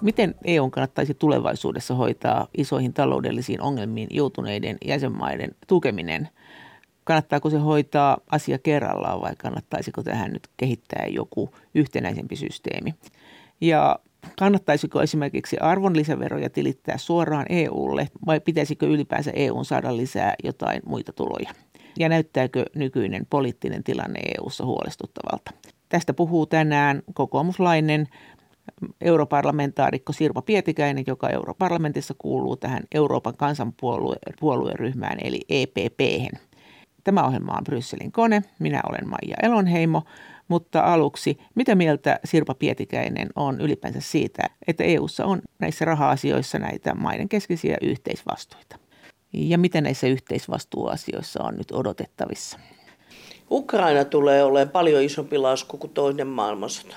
Miten EU kannattaisi tulevaisuudessa hoitaa isoihin taloudellisiin ongelmiin joutuneiden jäsenmaiden tukeminen? Kannattaako se hoitaa asia kerrallaan vai kannattaisiko tähän nyt kehittää joku yhtenäisempi systeemi? Ja kannattaisiko esimerkiksi arvonlisäveroja tilittää suoraan EUlle vai pitäisikö ylipäänsä EUn saada lisää jotain muita tuloja? Ja näyttääkö nykyinen poliittinen tilanne EUssa huolestuttavalta? Tästä puhuu tänään kokoomuslainen europarlamentaarikko Sirpa Pietikäinen, joka europarlamentissa kuuluu tähän Euroopan kansanpuolueryhmään eli EPP. Tämä ohjelma on Brysselin kone. Minä olen Maija Elonheimo. Mutta aluksi, mitä mieltä Sirpa Pietikäinen on ylipäänsä siitä, että EU:ssa on näissä raha-asioissa näitä maiden keskeisiä yhteisvastuita? Ja mitä näissä yhteisvastuuasioissa on nyt odotettavissa? Ukraina tulee olemaan paljon isompi lasku kuin toinen maailmansota.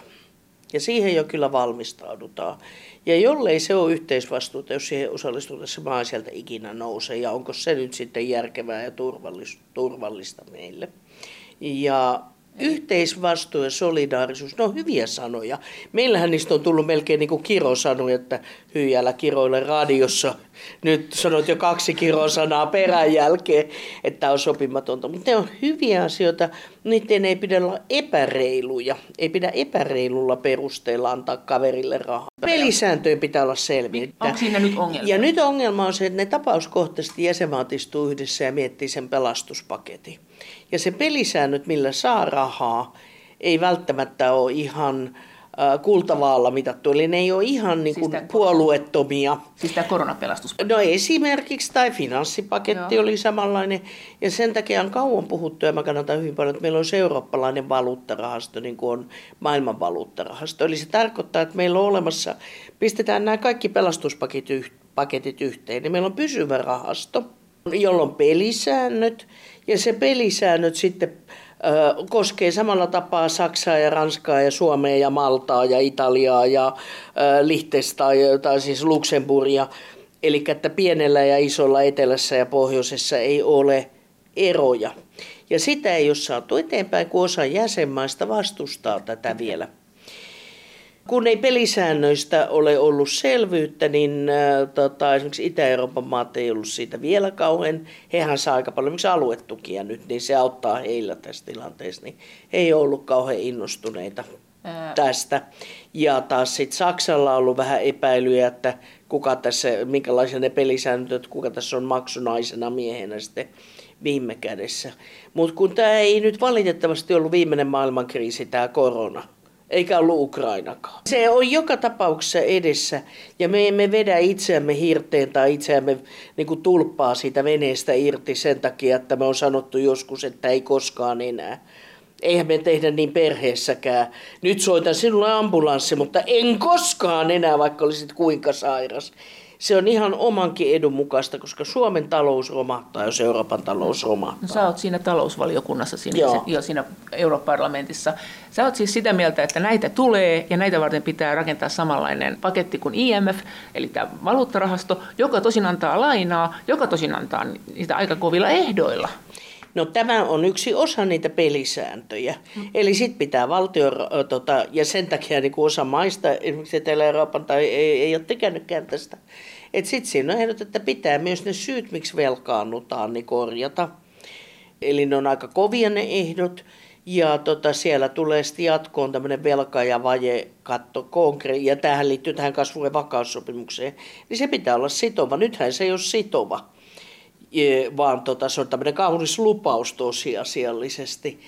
Ja siihen jo kyllä valmistaudutaan. Ja jollei se ole yhteisvastuuta, jos siihen osallistuessa maa sieltä ikinä nousee, ja onko se nyt sitten järkevää ja turvallista meille. Ja Yhteisvastuu ja solidaarisuus, ne on hyviä sanoja. Meillähän niistä on tullut melkein niin kuin kirosanu, että hyjällä kiroille radiossa. Nyt sanot jo kaksi kirosanaa perän jälkeen, että on sopimatonta. Mutta ne on hyviä asioita, niiden ei pidä olla epäreiluja. Ei pidä epäreilulla perusteella antaa kaverille rahaa. Pelisääntöjen pitää olla selviä. Onko siinä nyt ongelma? Ja nyt ongelma on se, että ne tapauskohtaisesti jäsenmaat istuu yhdessä ja miettii sen pelastuspaketin. Ja se pelisäännöt, millä saa rahaa, ei välttämättä ole ihan kultavaalla mitattu. Eli ne ei ole ihan niin kuin siis puolueettomia. Siis tämä koronapelastus. No esimerkiksi, tai finanssipaketti Joo. oli samanlainen. Ja sen takia on kauan puhuttu, ja mä kannatan hyvin paljon, että meillä on eurooppalainen valuuttarahasto, niin kuin on maailman valuuttarahasto. Eli se tarkoittaa, että meillä on olemassa, pistetään nämä kaikki pelastuspaketit yhteen, niin meillä on pysyvä rahasto, jolla on pelisäännöt, ja se pelisäännöt sitten koskee samalla tapaa Saksaa ja Ranskaa ja Suomea ja Maltaa ja Italiaa ja Lihtestä tai siis Luxemburgia. Eli että pienellä ja isolla etelässä ja pohjoisessa ei ole eroja. Ja sitä ei ole saatu eteenpäin, kun osa jäsenmaista vastustaa tätä vielä. Kun ei pelisäännöistä ole ollut selvyyttä, niin äh, tota, esimerkiksi Itä-Euroopan maat ei ollut siitä vielä kauhean. Hehän saa aika paljon esimerkiksi aluetukia nyt, niin se auttaa heillä tässä tilanteessa. Niin he ei ollut kauhean innostuneita Ää... tästä. Ja taas sitten Saksalla on ollut vähän epäilyjä, että kuka tässä, minkälaisia ne pelisäännöt, että kuka tässä on maksunaisena miehenä sitten viime kädessä. Mutta kun tämä ei nyt valitettavasti ollut viimeinen maailmankriisi, tämä korona, eikä ollut Ukrainakaan. Se on joka tapauksessa edessä ja me emme vedä itseämme hirteen tai itseämme niin kuin tulppaa siitä veneestä irti sen takia, että me on sanottu joskus, että ei koskaan enää. Eihän me tehdä niin perheessäkään. Nyt soitan sinulle ambulanssi, mutta en koskaan enää, vaikka olisit kuinka sairas se on ihan omankin edun mukaista, koska Suomen talous romahtaa, jos Euroopan talous romahtaa. No, sä oot siinä talousvaliokunnassa siinä, Joo. jo siinä Europarlamentissa. Sä oot siis sitä mieltä, että näitä tulee ja näitä varten pitää rakentaa samanlainen paketti kuin IMF, eli tämä valuuttarahasto, joka tosin antaa lainaa, joka tosin antaa niitä aika kovilla ehdoilla. No tämä on yksi osa niitä pelisääntöjä. Mm. Eli sitten pitää valtio, tota, ja sen takia niin kuin osa maista, esimerkiksi Etelä-Euroopan, tai ei, ei ole tekännytkään tästä. Että sitten siinä on ehdot, että pitää myös ne syyt, miksi velkaannutaan, niin korjata. Eli ne on aika kovia ne ehdot. Ja tota, siellä tulee sitten jatkoon tämmöinen velka- ja vajekatto konkre- ja tähän liittyy tähän kasvu- ja vakaussopimukseen, niin se pitää olla sitova. Nythän se ei ole sitova vaan tota, se on tämmöinen kaunis lupaus tosiasiallisesti.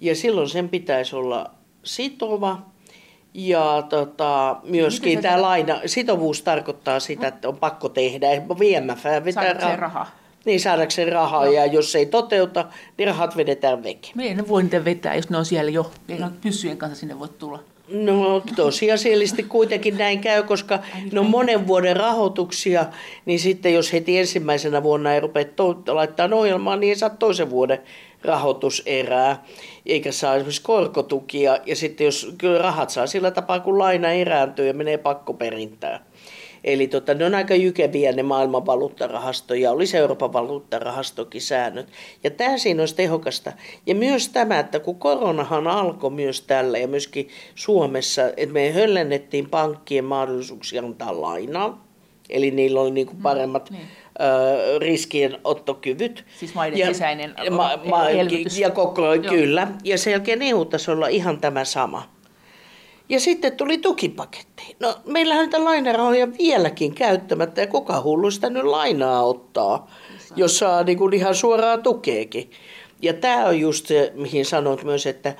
Ja silloin sen pitäisi olla sitova. Ja tota, myöskin tämä laina, sitovuus tarkoittaa sitä, että on pakko tehdä. VMF vetää rahaa. rahaa. Niin saadakseen rahaa no. ja jos ei toteuta, niin rahat vedetään veke. Me ei voi niitä vetää, jos ne on siellä jo. Ei pyssyjen kanssa sinne voi tulla. No tosiasiallisesti kuitenkin näin käy, koska ne on monen vuoden rahoituksia, niin sitten jos heti ensimmäisenä vuonna ei rupea to- laittaa ohjelmaa, niin ei saa toisen vuoden rahoituserää, eikä saa esimerkiksi korkotukia. Ja sitten jos kyllä rahat saa sillä tapaa, kun laina erääntyy ja menee pakkoperintään. Eli tota, ne on aika jykeviä ne maailman valuuttarahasto ja olisi Euroopan valuuttarahastokin säännöt. Ja tämä siinä olisi tehokasta. Ja myös tämä, että kun koronahan alkoi myös tällä ja myöskin Suomessa, että me höllennettiin pankkien mahdollisuuksia antaa lainaa. Eli niillä oli niinku paremmat mm, niin riskienottokyvyt. Siis maiden ja, sisäinen ma, ma, elvytys. Ja koko, Joo. kyllä. Ja sen jälkeen EU-tasolla ihan tämä sama. Ja sitten tuli tukipaketti. No meillähän niitä lainarahoja vieläkin käyttämättä ja kuka hullu sitä nyt lainaa ottaa, jos saa niin kuin ihan suoraa tukeekin. Ja tämä on just se, mihin sanoit myös, että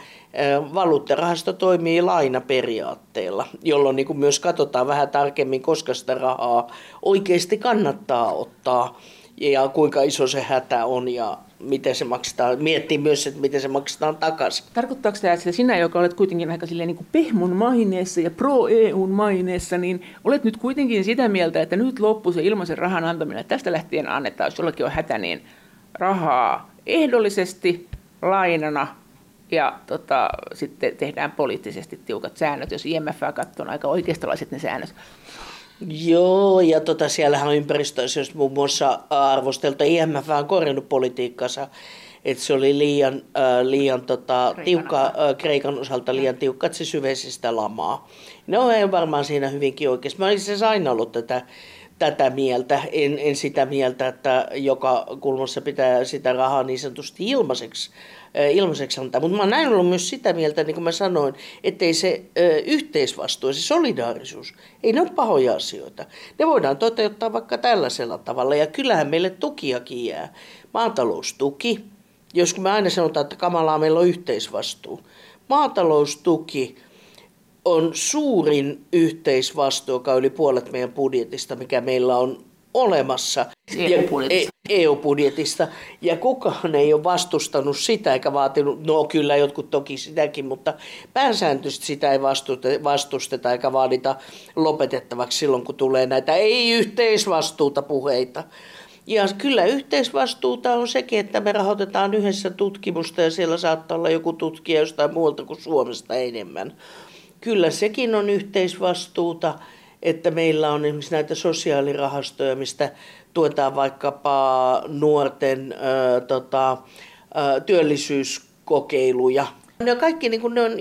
valuuttarahasto toimii lainaperiaatteella, jolloin niin kuin myös katsotaan vähän tarkemmin, koska sitä rahaa oikeasti kannattaa ottaa ja kuinka iso se hätä on ja miten se maksetaan. Miettii myös, että miten se maksetaan takaisin. Tarkoittaako tämä, että sinä, joka olet kuitenkin aika silleen niin kuin pehmun maineessa ja pro-EUn maineessa, niin olet nyt kuitenkin sitä mieltä, että nyt loppuu se ilmaisen rahan antaminen. Tästä lähtien annetaan, jos jollakin on hätä, niin rahaa ehdollisesti lainana ja tota, sitten tehdään poliittisesti tiukat säännöt. Jos IMF katsoo, on aika oikeistolaiset ne säännöt. Joo, ja tota, siellähän on ympäristössä muun muassa arvosteltu, IMF on korjannut politiikkansa, että se oli liian, äh, liian tota, Kreikan tiukka, äh, Kreikan osalta liian tiukka, että se syvesi sitä lamaa. No ei varmaan siinä hyvinkin oikeassa. Mä olisin aina ollut tätä tätä mieltä. En, en sitä mieltä, että joka kulmassa pitää sitä rahaa niin sanotusti ilmaiseksi, ilmaiseksi antaa. Mutta mä oon näin ollut myös sitä mieltä, niin kuin mä sanoin, ettei se ö, yhteisvastuu, se solidaarisuus, ei ne ole pahoja asioita. Ne voidaan toteuttaa vaikka tällaisella tavalla. Ja kyllähän meille tukiakin jää. Maataloustuki, jos me aina sanotaan, että kamalaa meillä on yhteisvastuu. Maataloustuki, on suurin yhteisvastuu, joka on yli puolet meidän budjetista, mikä meillä on olemassa. EU-budjetista. Ja, EU-budjetista. Ja kukaan ei ole vastustanut sitä eikä vaatinut, no kyllä jotkut toki sitäkin, mutta pääsääntöisesti sitä ei vastusteta eikä vaadita lopetettavaksi silloin, kun tulee näitä ei-yhteisvastuuta puheita. Ja kyllä yhteisvastuuta on sekin, että me rahoitetaan yhdessä tutkimusta ja siellä saattaa olla joku tutkija jostain muualta kuin Suomesta enemmän kyllä sekin on yhteisvastuuta, että meillä on esimerkiksi näitä sosiaalirahastoja, mistä tuetaan vaikkapa nuorten ö, tota, ö, työllisyyskokeiluja ne on kaikki niin kuin, ne on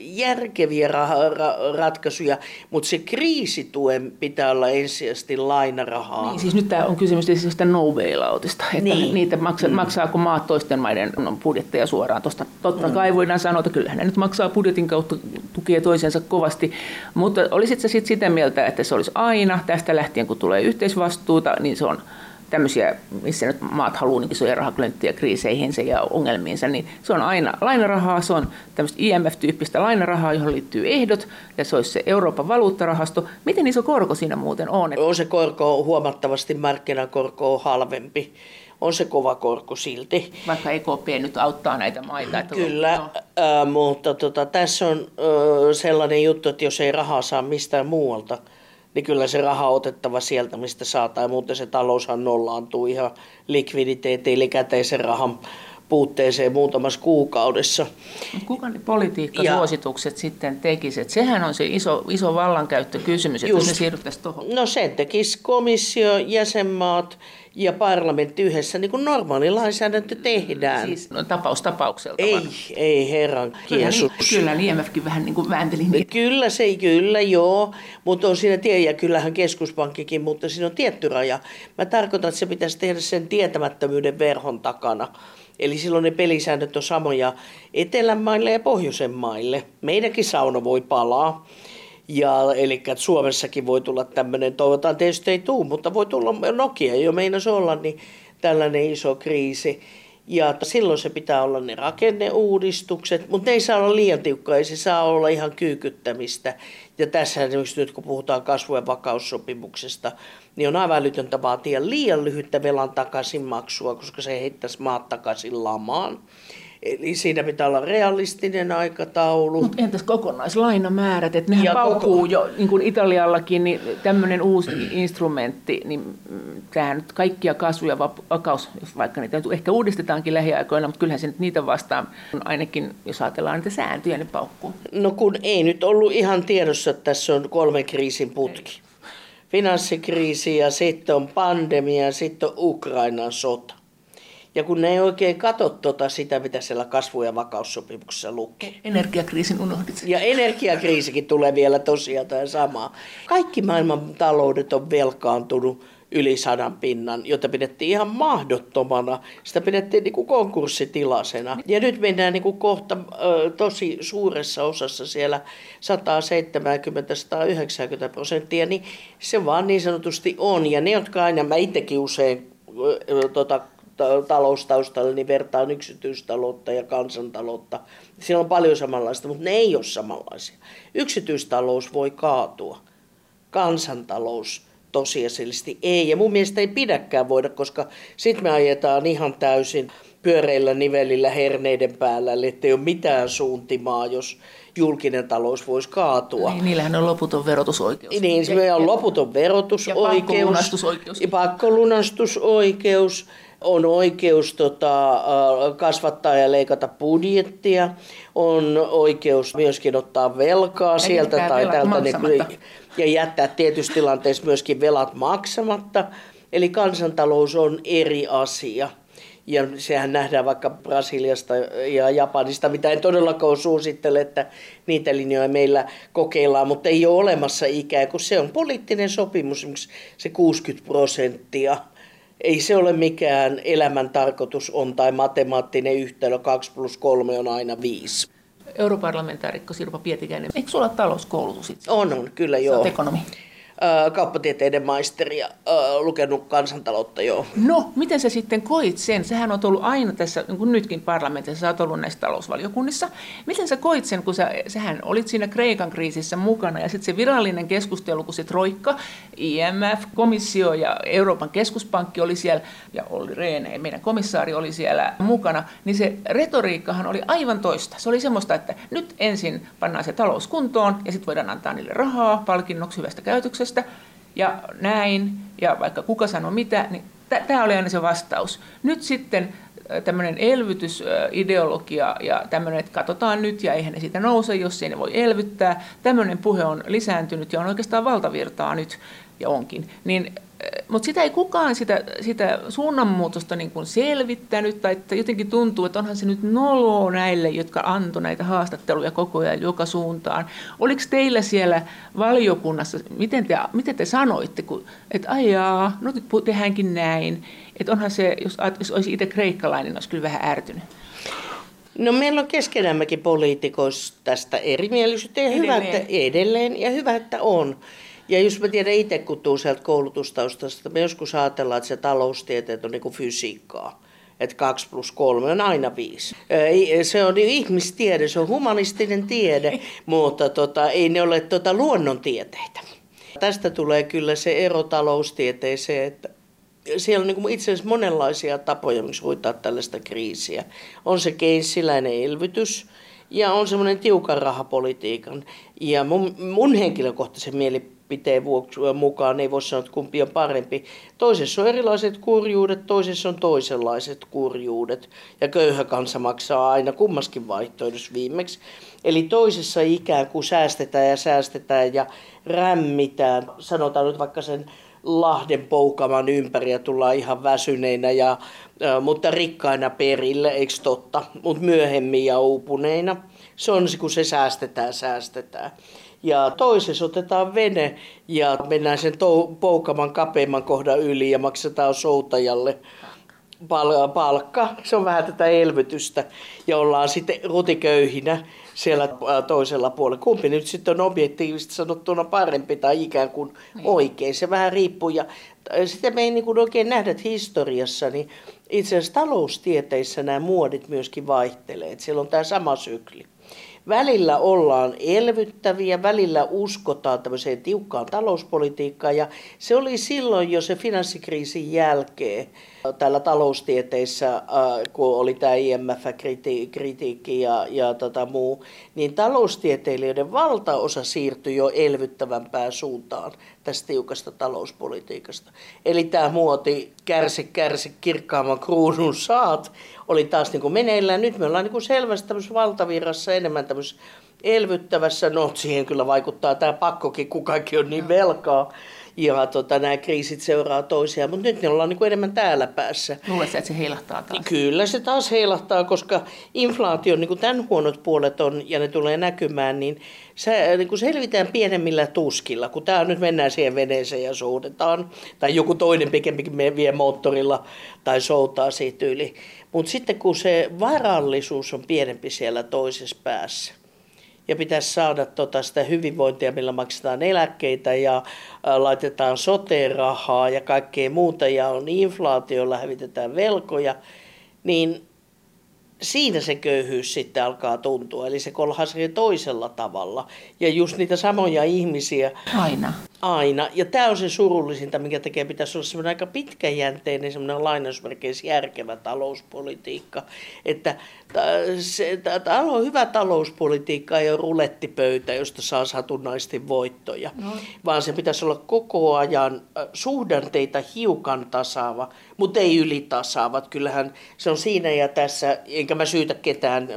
järkeviä ra- ra- ratkaisuja, mutta se kriisituen pitää olla ensisijaisesti lainarahaa. Niin, siis nyt tämä on kysymys siis no bailoutista, että niin. niitä maksa, mm. maksaako maat toisten maiden budjetteja suoraan. Tosta, totta mm. kai voidaan sanoa, että kyllähän ne nyt maksaa budjetin kautta tukee toisensa kovasti, mutta olisit sä sitten sitä mieltä, että se olisi aina tästä lähtien, kun tulee yhteisvastuuta, niin se on tämmöisiä, missä nyt maat haluaa niin isoja rahaklönttiä kriiseihinsä ja ongelmiinsa, niin se on aina lainarahaa, se on tämmöistä IMF-tyyppistä lainarahaa, johon liittyy ehdot, ja se olisi se Euroopan valuuttarahasto. Miten iso korko siinä muuten on? On se korko huomattavasti, markkinakorko on halvempi on se kova korko silti. Vaikka EKP nyt auttaa näitä maita. Että Kyllä, no. äh, mutta tota, tässä on äh, sellainen juttu, että jos ei rahaa saa mistään muualta, niin kyllä se raha on otettava sieltä, mistä saa, tai muuten se taloushan nollaantuu ihan likviditeetti, eli käteisen rahan puutteeseen muutamassa kuukaudessa. Kuka ne politiikkasuositukset ja, sitten tekisivät? Sehän on se iso, iso vallankäyttökysymys, että just, me siirryttäisiin tuohon. No se tekisi komissio, jäsenmaat, ja parlamentti yhdessä, niin kuin normaali lainsäädäntö tehdään. Siis no, tapaus tapaukselta Ei, vaan. ei herran kiesus. Kyllä, niin, IMFkin vähän niin kuin väänteli niitä. Kyllä se, kyllä joo, mutta on siinä tie, ja kyllähän keskuspankkikin, mutta siinä on tietty raja. Mä tarkoitan, että se pitäisi tehdä sen tietämättömyyden verhon takana. Eli silloin ne pelisäännöt on samoja Etelän maille ja Pohjoisen maille. Meidänkin sauna voi palaa. Ja, eli Suomessakin voi tulla tämmöinen, toivotaan tietysti ei tule, mutta voi tulla Nokia jo meinas olla, niin tällainen iso kriisi. Ja silloin se pitää olla ne rakenneuudistukset, mutta ne ei saa olla liian tiukkaa, ei se saa olla ihan kyykyttämistä. Ja tässä nyt kun puhutaan kasvu- ja vakaussopimuksesta, niin on aivan älytöntä vaatia liian lyhyttä velan takaisinmaksua, koska se heittäisi maat takaisin lamaan. Eli siinä pitää olla realistinen aikataulu. Mutta entäs kokonaislainamäärät? Että nehän ja paukkuu koko... jo, niin kuin Italiallakin, niin tämmöinen uusi instrumentti, niin tämähän nyt kaikkia kasvu- ja vakaus, vaikka niitä ehkä uudistetaankin lähiaikoina, mutta kyllähän se nyt niitä vastaan, ainakin jos ajatellaan niitä sääntöjä, niin paukkuu. No kun ei nyt ollut ihan tiedossa, että tässä on kolme kriisin putki. Ei finanssikriisi ja sitten on pandemia ja sitten on Ukrainan sota. Ja kun ne ei oikein katso tota sitä, mitä siellä kasvu- ja vakaussopimuksessa lukee. Energiakriisin unohdit. Ja energiakriisikin tulee vielä tosiaan tämä sama. Kaikki maailman taloudet on velkaantunut yli sadan pinnan, jota pidettiin ihan mahdottomana. Sitä pidettiin niin kuin konkurssitilasena. Ja nyt mennään niin kuin kohta tosi suuressa osassa siellä 170-190 prosenttia, niin se vaan niin sanotusti on. Ja ne, jotka aina, mä itsekin usein tota, taloustaustalla, niin vertaan yksityistaloutta ja kansantaloutta. Siellä on paljon samanlaista, mutta ne ei ole samanlaisia. Yksityistalous voi kaatua. Kansantalous tosiasiallisesti ei. Ja mun mielestä ei pidäkään voida, koska sitten me ajetaan ihan täysin pyöreillä nivelillä herneiden päällä, eli ettei ole mitään suuntimaa, jos julkinen talous voisi kaatua. Niin, niillähän on loputon verotusoikeus. Niin, se on loputon verotusoikeus. Ja pakkolunastusoikeus. Ja pakkolunastusoikeus on oikeus tota, kasvattaa ja leikata budjettia, on oikeus myöskin ottaa velkaa ja sieltä tai täältä niin, ja jättää tietyissä tilanteissa myöskin velat maksamatta. Eli kansantalous on eri asia. Ja sehän nähdään vaikka Brasiliasta ja Japanista, mitä en todellakaan suosittele, että niitä linjoja meillä kokeillaan, mutta ei ole olemassa ikään kuin se on poliittinen sopimus, se 60 prosenttia – ei se ole mikään elämän tarkoitus on tai matemaattinen yhtälö 2 plus 3 on aina 5. Europarlamentaarikko Sirpa Pietikäinen, eikö sulla talouskoulutus itse? On, on, kyllä joo. Sä ekonomi kauppatieteiden maisteri ja lukenut kansantaloutta jo. No, miten sä sitten koit sen? Sähän on ollut aina tässä, niin kuin nytkin parlamentissa, sä oot ollut näissä talousvaliokunnissa. Miten sä koit sen, kun sä, sähän olit siinä Kreikan kriisissä mukana ja sitten se virallinen keskustelu, kun se Troikka, IMF, komissio ja Euroopan keskuspankki oli siellä ja Olli Reene, meidän komissaari oli siellä mukana, niin se retoriikkahan oli aivan toista. Se oli semmoista, että nyt ensin pannaan se talous kuntoon ja sitten voidaan antaa niille rahaa palkinnoksi hyvästä käytöksestä ja näin, ja vaikka kuka sanoi mitä, niin tämä oli aina se vastaus. Nyt sitten tämmöinen elvytysideologia ja tämmöinen, että katsotaan nyt ja eihän ne siitä nouse, jos ei ne voi elvyttää. Tämmöinen puhe on lisääntynyt ja on oikeastaan valtavirtaa nyt ja onkin. Niin mutta sitä ei kukaan sitä, sitä suunnanmuutosta niin kuin selvittänyt, tai että jotenkin tuntuu, että onhan se nyt nolo näille, jotka antoi näitä haastatteluja koko ajan joka suuntaan. Oliko teillä siellä valiokunnassa, miten te, miten te sanoitte, kun, että ajaa, no nyt tehdäänkin näin, että onhan se, jos, jos olisi itse kreikkalainen, olisi kyllä vähän ärtynyt. No meillä on keskenämmekin poliitikoissa tästä erimielisyyttä ja edelleen. hyvä, että edelleen ja hyvä, että on. Ja jos mä tiedän itse, kun tuu sieltä koulutustaustasta, me joskus ajatellaan, että se taloustieteet on niin kuin fysiikkaa että 2 plus 3 on aina 5. Se on ihmistiede, se on humanistinen tiede, mutta tota, ei ne ole tota luonnontieteitä. Tästä tulee kyllä se ero taloustieteeseen, että siellä on niin kuin itse asiassa monenlaisia tapoja, miksi hoitaa tällaista kriisiä. On se keinsiläinen elvytys ja on semmoinen tiukan rahapolitiikan. Ja mun, mun henkilökohtaisen mielipide mielipiteen vuoksi mukaan ei voi sanoa, että kumpi on parempi. Toisessa on erilaiset kurjuudet, toisessa on toisenlaiset kurjuudet. Ja köyhä kansa maksaa aina kummaskin vaihtoehdossa viimeksi. Eli toisessa ikään kuin säästetään ja säästetään ja rämmitään. Sanotaan nyt vaikka sen Lahden poukaman ympäri ja tullaan ihan väsyneinä, ja, mutta rikkaina perille, eikö totta? Mutta myöhemmin ja uupuneina. Se on se, kun se säästetään, säästetään. Ja toisessa otetaan vene ja mennään sen tou- poukaman kapeimman kohdan yli ja maksetaan soutajalle pal- palkka. Se on vähän tätä elvytystä ja ollaan sitten rutiköyhinä siellä toisella puolella. Kumpi nyt sitten on objektiivisesti sanottuna parempi tai ikään kuin niin. oikein. Se vähän riippuu. Ja sitä me ei niin kuin oikein nähdä, historiassa niin itse asiassa taloustieteissä nämä muodit myöskin vaihtelee. Että siellä on tämä sama sykli. Välillä ollaan elvyttäviä, välillä uskotaan tämmöiseen tiukkaan talouspolitiikkaan ja se oli silloin jo se finanssikriisin jälkeen täällä taloustieteissä, äh, kun oli tämä IMF-kritiikki ja, ja tota muu, niin taloustieteilijöiden valtaosa siirtyi jo elvyttävämpään suuntaan tästä tiukasta talouspolitiikasta. Eli tämä muoti kärsi, kärsi, kirkkaamman kruunun saat oli taas niin kuin meneillään. Nyt me ollaan niin kuin selvästi tämmöisessä valtavirrassa enemmän tämmöisessä elvyttävässä. No siihen kyllä vaikuttaa tämä pakkokin, kun kaikki on niin velkaa. Ja tota, nämä kriisit seuraa toisiaan, mutta nyt ne ollaan niin kuin enemmän täällä päässä. Luuletko, että se heilahtaa taas? Kyllä se taas heilahtaa, koska inflaatio, niin kuin tämän huonot puolet on ja ne tulee näkymään, niin se, niin kuin selvitään pienemmillä tuskilla, kun tämä nyt mennään siihen veneeseen ja soudetaan, tai joku toinen pikemminkin vie moottorilla tai soutaa siitä yli. Mutta sitten kun se varallisuus on pienempi siellä toisessa päässä, ja pitäisi saada tota sitä hyvinvointia, millä maksetaan eläkkeitä ja laitetaan sote-rahaa ja kaikkea muuta ja on inflaatiolla hävitetään velkoja, niin siinä se köyhyys sitten alkaa tuntua. Eli se kolhaisee toisella tavalla. Ja just niitä samoja ihmisiä. Aina. Aina. Ja tämä on se surullisinta, mikä tekee, pitäisi olla semmoinen aika pitkäjänteinen, semmoinen lainausmerkeissä järkevä talouspolitiikka. Että se, on hyvä talouspolitiikka ei ole rulettipöytä, josta saa satunnaisesti voittoja, no. vaan se pitäisi olla koko ajan suhdanteita hiukan tasaava, mutta ei ylitasaavat. Kyllähän se on siinä ja tässä, enkä mä syytä ketään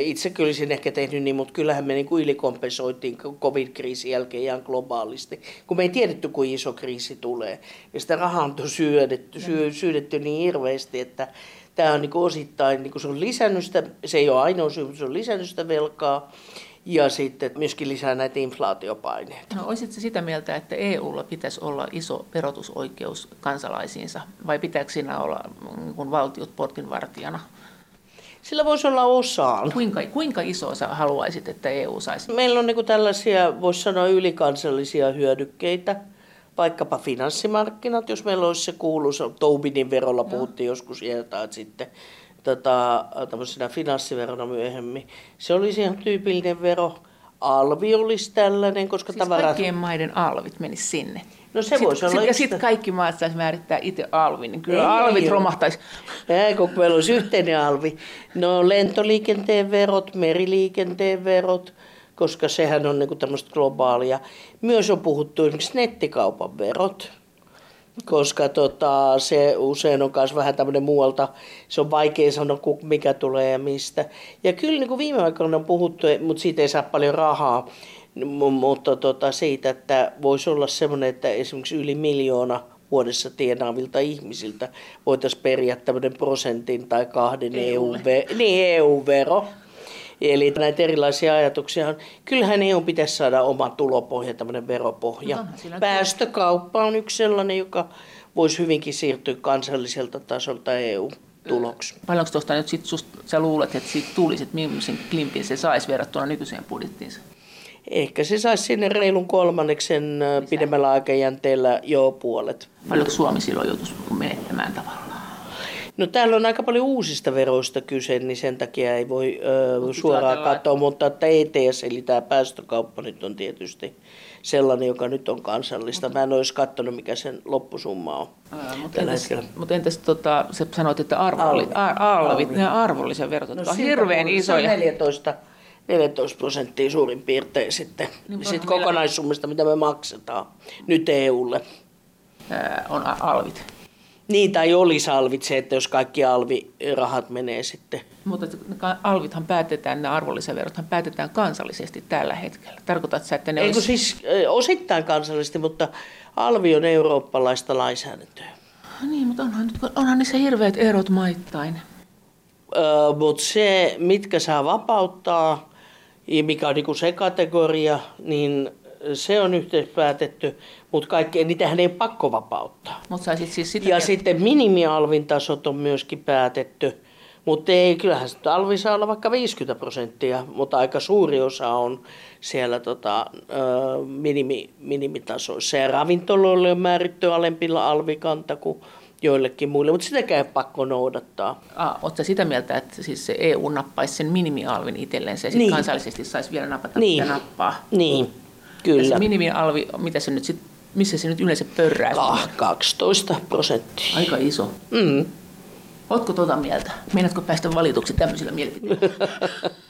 itse kyllä olisin ehkä tehnyt niin, mutta kyllähän me niin kuin ylikompensoitiin covid-kriisin jälkeen ihan globaalisti, kun me ei tiedetty, kuin iso kriisi tulee. Ja sitä rahaa on syödetty, syö, syydetty niin hirveästi, että tämä on niin kuin osittain, niin kuin se on lisännyt sitä, se ei ole ainoa syy, mutta se on lisännyt sitä velkaa ja sitten myöskin lisää näitä inflaatiopaineita. No olisitko sitä mieltä, että EUlla pitäisi olla iso verotusoikeus kansalaisiinsa vai pitääkö siinä olla niin valtiot portinvartijana? Sillä voisi olla osaan. Kuinka, kuinka iso sä haluaisit, että EU saisi? Meillä on niin tällaisia, voisi sanoa, ylikansallisia hyödykkeitä, vaikkapa finanssimarkkinat, jos meillä olisi se kuuluisa Tobinin verolla, puhuttiin joskus jotain sitten, tota, tämmöisenä finanssiverona myöhemmin. Se olisi ihan tyypillinen vero. Alvi olisi tällainen, koska siis tavarat... kaikkien maiden alvit menisi sinne. No se sit, voisi olla sit, Ja sitten kaikki maat saisi määrittää itse alvin, niin kyllä ei, alvit ei romahtaisi. Ei, kun meillä olisi yhteinen alvi. No lentoliikenteen verot, meriliikenteen verot, koska sehän on niinku tämmöistä globaalia. Myös on puhuttu esimerkiksi nettikaupan verot, koska tota, se usein on myös vähän tämmöinen muualta, se on vaikea sanoa, mikä tulee ja mistä. Ja kyllä niin kuin viime aikoina on puhuttu, mutta siitä ei saa paljon rahaa, mutta tota, siitä, että voisi olla semmoinen, että esimerkiksi yli miljoona vuodessa tienaavilta ihmisiltä voitaisiin periä tämmöinen prosentin tai kahden EU-vero. Niin, EU-vero. Eli näitä erilaisia ajatuksia. Kyllähän EU pitäisi saada oma tulopohja, tämmöinen veropohja. No, Päästökauppa on yksi sellainen, joka voisi hyvinkin siirtyä kansalliselta tasolta EU tuloksi. Paljonko tuosta nyt sit sust, sä luulet, että siitä tulisi, että millaisen klimpin se saisi verrattuna nykyiseen budjettiinsa? Ehkä se saisi sinne reilun kolmanneksen Lisää. pidemmällä aikajänteellä jo puolet. Paljonko Suomi silloin joutuisi menettämään tavallaan? No täällä on aika paljon uusista veroista kyse, niin sen takia ei voi ö, suoraan katsoa, mutta että ETS eli tämä päästökauppa nyt on tietysti sellainen, joka nyt on kansallista. Mä en olisi katsonut, mikä sen loppusumma on. Ää, mutta, entäs, mutta entäs tota, sä sanoit, että arvolli, Alvi. Alvit, arvonlisän verot, no, on hirveän isoja. 14 14 prosenttia suurin piirtein sitten, niin sitten kokonaissummista, mitä me maksetaan nyt EUlle. On alvit. Niin, tai olisi alvit se, että jos kaikki alvirahat menee sitten. Mutta alvithan päätetään, ne arvonlisäverothan päätetään kansallisesti tällä hetkellä. Tarkoitatko sä, että ne Eikö olisi... siis osittain kansallisesti, mutta alvi on eurooppalaista lainsäädäntöä. Niin, mutta onhan, nyt, onhan niissä hirveät erot maittain. Öö, mutta se, mitkä saa vapauttaa, mikä on niinku se kategoria, niin se on yhteispäätetty, mutta kaikki, niitähän ei pakko vapauttaa. Mut siis sitä ja sitten minimialvin tasot on myöskin päätetty, mutta ei, kyllähän se alvi saa olla vaikka 50 prosenttia, mutta aika suuri osa on siellä tota, minimi, minimitasoissa. Ja ravintoloille on määritty alempilla alvikanta kuin joillekin muille, mutta sitäkään ei pakko noudattaa. Oletko sitä mieltä, että siis se EU nappaisi sen minimialvin itselleen, se niin. kansallisesti saisi vielä napata, niin. mitä nappaa? Niin, kyllä. Ja se minimialvi, mitä se nyt sit, missä se nyt yleensä pörrää? Ah, 12 prosenttia. Aika iso. Mm. Oletko tuota mieltä? Meinaatko päästä valituksi tämmöisillä mielipiteillä?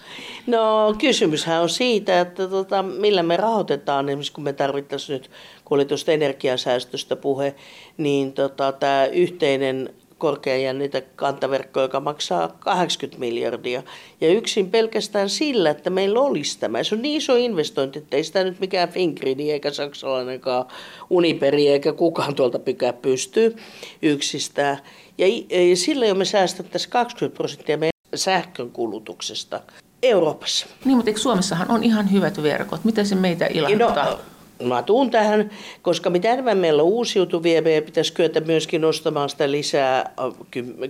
No kysymyshän on siitä, että tota, millä me rahoitetaan, esimerkiksi kun me tarvittaisiin nyt, kun oli tuosta energiasäästöstä puhe, niin tota, tämä yhteinen korkeajännitä kantaverkko, joka maksaa 80 miljardia. Ja yksin pelkästään sillä, että meillä olisi tämä. Se on niin iso investointi, että ei sitä nyt mikään Fingridi eikä saksalainenkaan Uniperi eikä kukaan tuolta pykää pystyy yksistään. Ja, ja sillä jo me säästettäisiin 20 prosenttia meidän sähkön kulutuksesta Euroopassa. Niin, mutta eikö Suomessahan on ihan hyvät verkot? Miten se meitä ilahduttaa? No, Mä tuun tähän, koska mitä enemmän meillä on uusiutuvia, meidän pitäisi kyetä myöskin nostamaan sitä lisää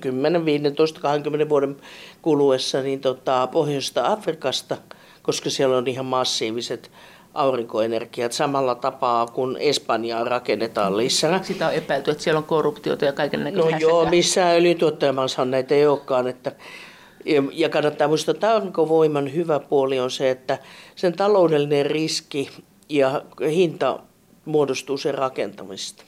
10, 15, 20 vuoden kuluessa niin tota, Pohjoista Afrikasta, koska siellä on ihan massiiviset aurinkoenergiat samalla tapaa kuin Espanjaa rakennetaan lisää. Sitä on epäilty, että siellä on korruptiota ja kaiken No joo, missään öljytuottajamaassa näitä ei olekaan. Että, ja kannattaa muistaa, että aurinkovoiman hyvä puoli on se, että sen taloudellinen riski ja hinta muodostuu sen rakentamista.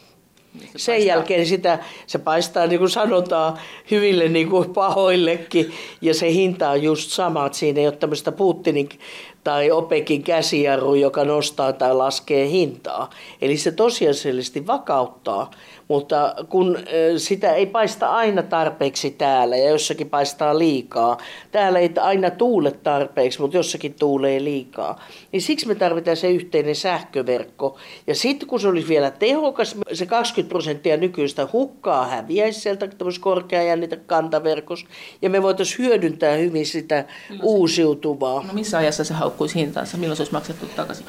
Niin se sen paistaa. jälkeen sitä, se paistaa niin kuin sanotaan hyville niin kuin pahoillekin ja se hinta on just sama, että siinä ei ole tämmöistä Putinin tai OPEKin käsijarru, joka nostaa tai laskee hintaa. Eli se tosiasiallisesti vakauttaa mutta kun sitä ei paista aina tarpeeksi täällä ja jossakin paistaa liikaa, täällä ei aina tuule tarpeeksi, mutta jossakin tuulee liikaa, niin siksi me tarvitaan se yhteinen sähköverkko. Ja sitten kun se olisi vielä tehokas, se 20 prosenttia nykyistä hukkaa häviäisi sieltä korkeajännitä kantaverkossa, ja me voitaisiin hyödyntää hyvin sitä milloin uusiutuvaa. No missä ajassa se haukkuisi hintaansa? Milloin se olisi maksettu takaisin?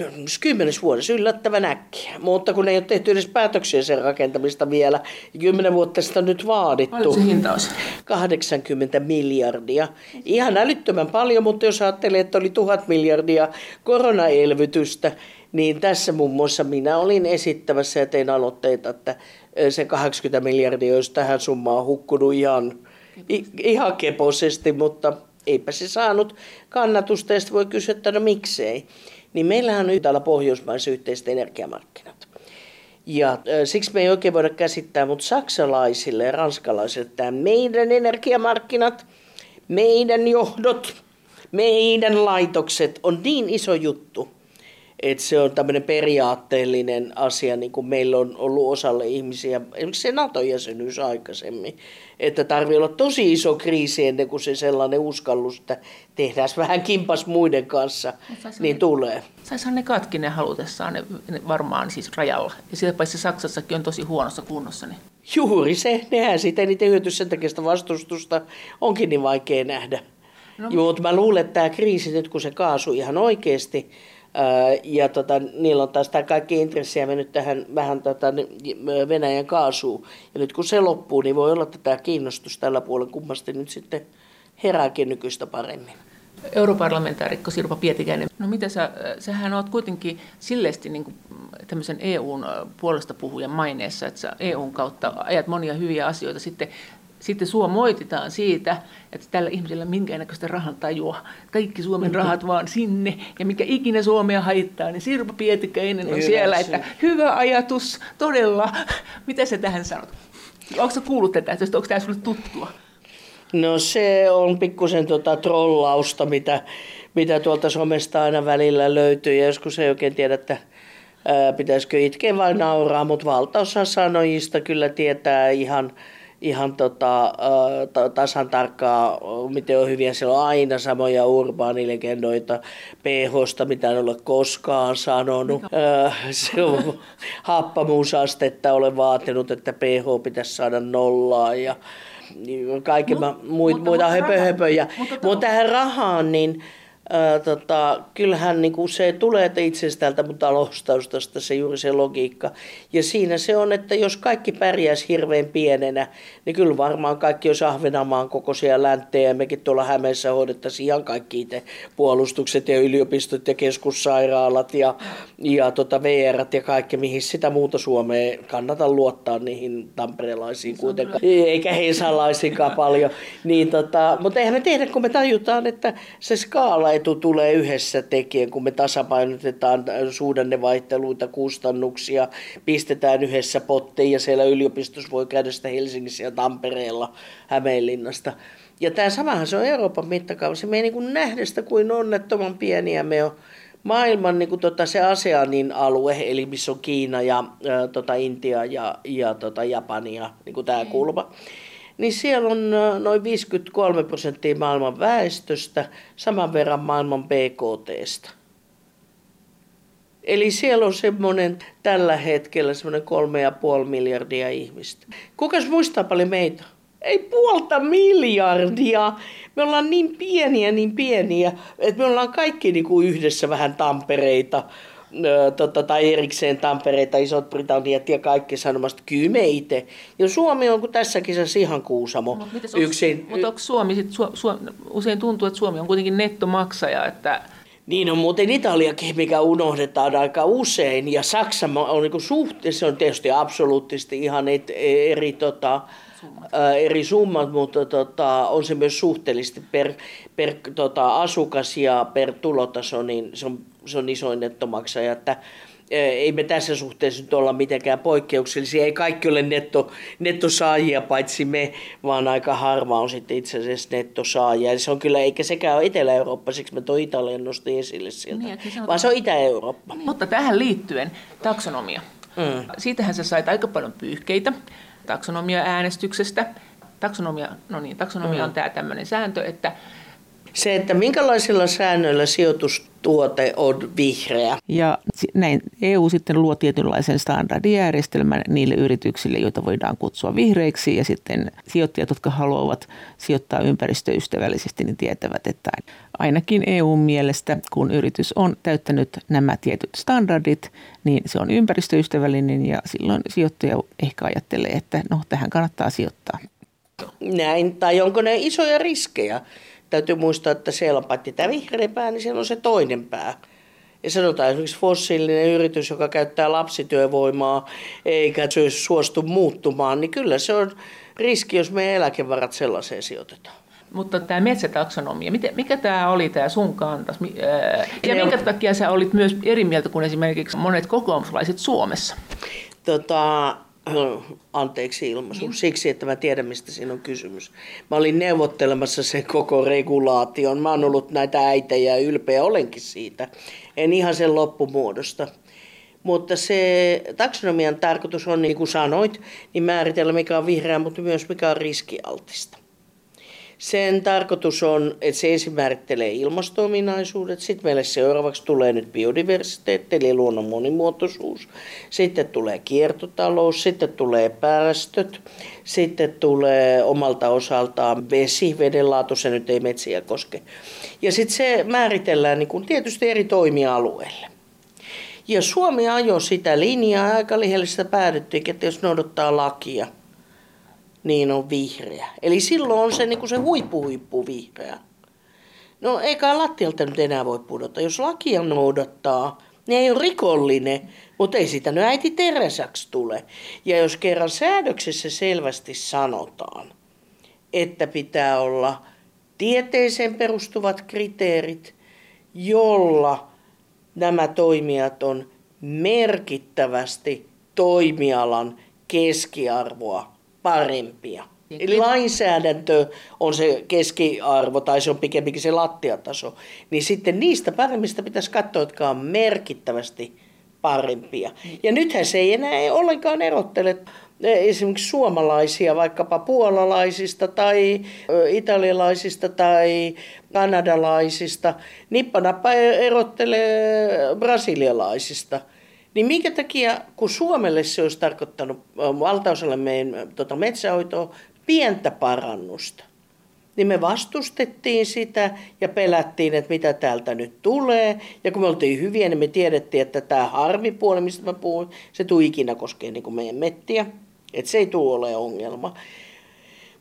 No, kymmenes vuodessa yllättävän äkkiä, mutta kun ei ole tehty edes päätöksiä sen rakentamista vielä. Kymmenen vuotta sitä nyt vaadittu. Paljon se hinta olisi? 80 miljardia. Ihan älyttömän paljon, mutta jos ajattelee, että oli tuhat miljardia koronaelvytystä, niin tässä muun muassa minä olin esittämässä ja tein aloitteita, että se 80 miljardia olisi tähän summaan hukkunut ihan, ihan keposesti, mutta eipä se saanut kannatusta ja voi kysyä, että no miksei. Niin meillähän on täällä Pohjoismaissa yhteiset energiamarkkinat. Ja siksi me ei oikein voida käsittää, mutta saksalaisille ja ranskalaisille tämä meidän energiamarkkinat, meidän johdot, meidän laitokset on niin iso juttu, että se on tämmöinen periaatteellinen asia, niin kuin meillä on ollut osalle ihmisiä, esimerkiksi se NATO-jäsenyys aikaisemmin, että tarvii olla tosi iso kriisi ennen kuin se sellainen uskallus, että tehdään vähän kimpas muiden kanssa, niin ne, tulee. Saisihan ne katki ne halutessaan ne, ne varmaan siis rajalla. Ja sitä paitsi Saksassakin on tosi huonossa kunnossa. Niin. Juuri se, nehän sitä niitä hyöty sen takia sitä vastustusta onkin niin vaikea nähdä. No. Joo, mutta mä luulen, että tämä kriisi nyt kun se kaasuu ihan oikeasti, ja tota, niillä on taas tämä kaikki intressiä mennyt tähän vähän tota, Venäjän kaasuun. Ja nyt kun se loppuu, niin voi olla, että tämä kiinnostus tällä puolella kummasti nyt sitten herääkin nykyistä paremmin. Europarlamentaarikko Sirpa Pietikäinen, no mitä sä, sähän oot kuitenkin silleesti niin kuin tämmöisen EUn puolesta puhujan maineessa, että sä EUn kautta ajat monia hyviä asioita. Sitten sitten sua moititaan siitä, että tällä ihmisellä minkäännäköistä rahantajua. Kaikki Suomen rahat vaan sinne. Ja mikä ikinä Suomea haittaa, niin Sirpa Pietikäinen on hyvä siellä, se. että hyvä ajatus, todella. Mitä sä tähän sanot? Onko sä kuullut tätä, onko tämä sulle tuttua? No se on pikkusen tota trollausta, mitä, mitä tuolta somesta aina välillä löytyy. Ja joskus ei oikein tiedä, että ää, pitäisikö itkeä vai nauraa, mutta valtaosa sanojista kyllä tietää ihan ihan tota, tasan tarkkaa, miten on hyviä. Siellä on aina samoja urbaanilegendoita PHsta, mitä en ole koskaan sanonut. Se on happamuusastetta olen vaatinut, että PH pitäisi saada nollaa ja kaiken muita, muita höpöhöpöjä. Mutta, mutta tähän rahaan, niin ää, tota, kyllähän niin kuin se tulee itsestään mutta taloustaustasta se juuri se logiikka. Ja siinä se on, että jos kaikki pärjäisi hirveän pienenä, niin kyllä varmaan kaikki jos Ahvenanmaan kokoisia länttejä ja mekin tuolla Hämeessä hoidettaisiin ihan kaikki itse puolustukset ja yliopistot ja keskussairaalat ja, ja tota VR ja kaikki, mihin sitä muuta Suomea kannata luottaa niihin tamperelaisiin kuitenkaan, eikä heisalaisiinkaan paljon. Niin tota, mutta eihän me tehdä, kun me tajutaan, että se skaala etu tulee yhdessä tekijän, kun me tasapainotetaan suhdannevaihteluita, kustannuksia, pistetään yhdessä pottiin ja siellä yliopistossa voi käydä sitä Helsingissä ja Tampereella, Hämeenlinnasta. Ja tämä samahan se on Euroopan mittakaavassa. Me ei niin nähdä sitä kuin onnettoman pieniä me on maailman niin kuin, tota, se ASEANin alue, eli missä on Kiina ja ää, tota, Intia ja, ja tota, Japania, niin kuin tämä mm. Niin siellä on noin 53 prosenttia maailman väestöstä, saman verran maailman BKTstä. Eli siellä on semmoinen tällä hetkellä semmoinen kolme ja puoli miljardia ihmistä. Kukas muistaa paljon meitä? Ei puolta miljardia. Me ollaan niin pieniä, niin pieniä, että me ollaan kaikki niin kuin yhdessä vähän Tampereita, tota, tai erikseen Tampereita, Isot Britanniat ja kaikki sanomasta, kyllä me itse. Ja Suomi on kuin tässä kisassa ihan kuusamo. No, yksin. Mutta onko Suomi, sit, su, su, usein tuntuu, että Suomi on kuitenkin nettomaksaja, että niin on muuten Italiakin, mikä unohdetaan aika usein. Ja Saksa on niin suhte, se on tietysti absoluuttisesti ihan et, eri, tota, summat. Ä, eri summat, mutta tota, on se myös suhteellisesti per, per tota, asukas ja per tulotaso, niin se on, se on isoin nettomaksaja. Että, ei me tässä suhteessa nyt olla mitenkään poikkeuksellisia. Ei kaikki ole netto, nettosaajia, paitsi me, vaan aika harva on sitten itse asiassa nettosaajia. se on kyllä, eikä sekään ole Etelä-Eurooppa, siksi me tuo Italian nostin esille sieltä, niin, sanotaan, vaan se on Itä-Eurooppa. Niin. Mutta tähän liittyen taksonomia. Mm. Siitähän sä sait aika paljon pyyhkeitä taksonomia-äänestyksestä. Taksonomia, no niin, taksonomia mm. on tämä tämmöinen sääntö, että se, että minkälaisilla säännöillä sijoitustuote on vihreä. Ja näin EU sitten luo tietynlaisen standardijärjestelmän niille yrityksille, joita voidaan kutsua vihreiksi. Ja sitten sijoittajat, jotka haluavat sijoittaa ympäristöystävällisesti, niin tietävät, että ainakin EUn mielestä, kun yritys on täyttänyt nämä tietyt standardit, niin se on ympäristöystävällinen ja silloin sijoittaja ehkä ajattelee, että no tähän kannattaa sijoittaa. Näin, tai onko ne isoja riskejä? Täytyy muistaa, että siellä on paitsi tämä vihreä pää, niin siellä on se toinen pää. Ja sanotaan esimerkiksi fossiilinen yritys, joka käyttää lapsityövoimaa eikä suostu muuttumaan, niin kyllä se on riski, jos me eläkevarat sellaiseen sijoitetaan. Mutta tämä metsätaksonomia, mikä tämä oli tämä sun kantas? Ja minkä takia sä olit myös eri mieltä kuin esimerkiksi monet kokoomuslaiset Suomessa? Tota, anteeksi ilmaisu, niin. siksi että mä tiedän mistä siinä on kysymys. Mä olin neuvottelemassa sen koko regulaation. Mä oon ollut näitä äitejä ja ylpeä olenkin siitä. En ihan sen loppumuodosta. Mutta se taksonomian tarkoitus on, niin kuin sanoit, niin määritellä mikä on vihreä, mutta myös mikä on riskialtista. Sen tarkoitus on, että se ensin määrittelee ilmasto-ominaisuudet, sitten meille seuraavaksi tulee nyt biodiversiteetti eli luonnon monimuotoisuus, sitten tulee kiertotalous, sitten tulee päästöt, sitten tulee omalta osaltaan vesi, vedenlaatu, se nyt ei metsiä koske. Ja sitten se määritellään niin kuin tietysti eri toimialueille. Ja Suomi ajoi sitä linjaa aika lihellisestä päädyttiin, että jos noudattaa lakia – niin on vihreä. Eli silloin on se, niin kuin se huippu huippu vihreä. No eikä lattialta nyt enää voi pudota. Jos lakia noudattaa, niin ei ole rikollinen, mutta ei sitä nyt äiti Teresaksi tule. Ja jos kerran säädöksessä selvästi sanotaan, että pitää olla tieteeseen perustuvat kriteerit, jolla nämä toimijat on merkittävästi toimialan keskiarvoa parempia. Eli lainsäädäntö on se keskiarvo tai se on pikemminkin se lattiataso. Niin sitten niistä paremmista pitäisi katsoa, jotka on merkittävästi parempia. Ja nythän se ei enää ollenkaan erottele esimerkiksi suomalaisia, vaikkapa puolalaisista tai italialaisista tai kanadalaisista. Nippanappa erottelee brasilialaisista – niin minkä takia, kun Suomelle se olisi tarkoittanut valtaosalle meidän tota, metsähoitoa pientä parannusta, niin me vastustettiin sitä ja pelättiin, että mitä täältä nyt tulee. Ja kun me oltiin hyviä, niin me tiedettiin, että tämä harmipuoli, mistä mä puhun, se tuu ikinä koskee niin meidän mettiä. Että se ei tule ole ongelma.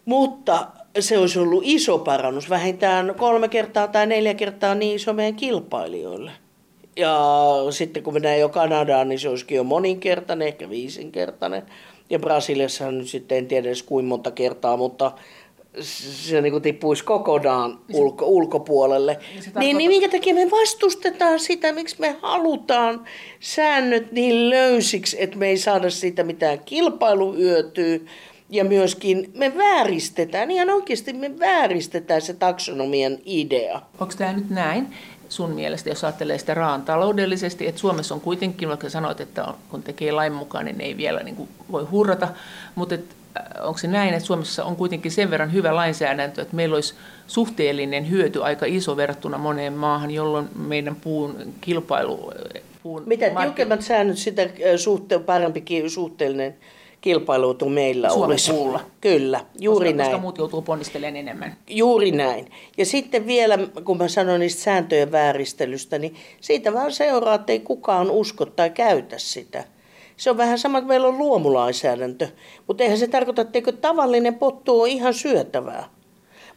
Mutta se olisi ollut iso parannus, vähintään kolme kertaa tai neljä kertaa niin iso meidän kilpailijoille. Ja sitten kun mennään jo Kanadaan, niin se olisikin jo moninkertainen, ehkä viisinkertainen. Ja Brasiliassa nyt sitten en tiedä edes kuinka monta kertaa, mutta se niin kuin tippuisi kokonaan niin ulko, ulkopuolelle. Niin, niin, niin, niin minkä takia me vastustetaan sitä, miksi me halutaan säännöt niin löysiksi, että me ei saada siitä mitään kilpailuhyötyä, Ja myöskin me vääristetään, ihan oikeasti me vääristetään se taksonomian idea. Onko tämä nyt näin, sun mielestä, jos ajattelee sitä raan taloudellisesti, että Suomessa on kuitenkin, vaikka sanoit, että kun tekee lain mukaan, niin ei vielä niin kuin voi hurrata, mutta et, äh, onko se näin, että Suomessa on kuitenkin sen verran hyvä lainsäädäntö, että meillä olisi suhteellinen hyöty aika iso verrattuna moneen maahan, jolloin meidän puun kilpailu... Puun Mitä tiukemmat säännöt, sitä äh, suhte, parempi suhteellinen kilpailuutu meillä Suomen olisi. puulla. Kyllä, juuri koska, näin. Koska muut joutuu ponnistelemaan enemmän. Juuri näin. Ja sitten vielä, kun mä sanoin niistä sääntöjen vääristelystä, niin siitä vaan seuraa, että ei kukaan usko tai käytä sitä. Se on vähän sama, että meillä on luomulainsäädäntö, mutta eihän se tarkoita, että tavallinen pottu on ihan syötävää.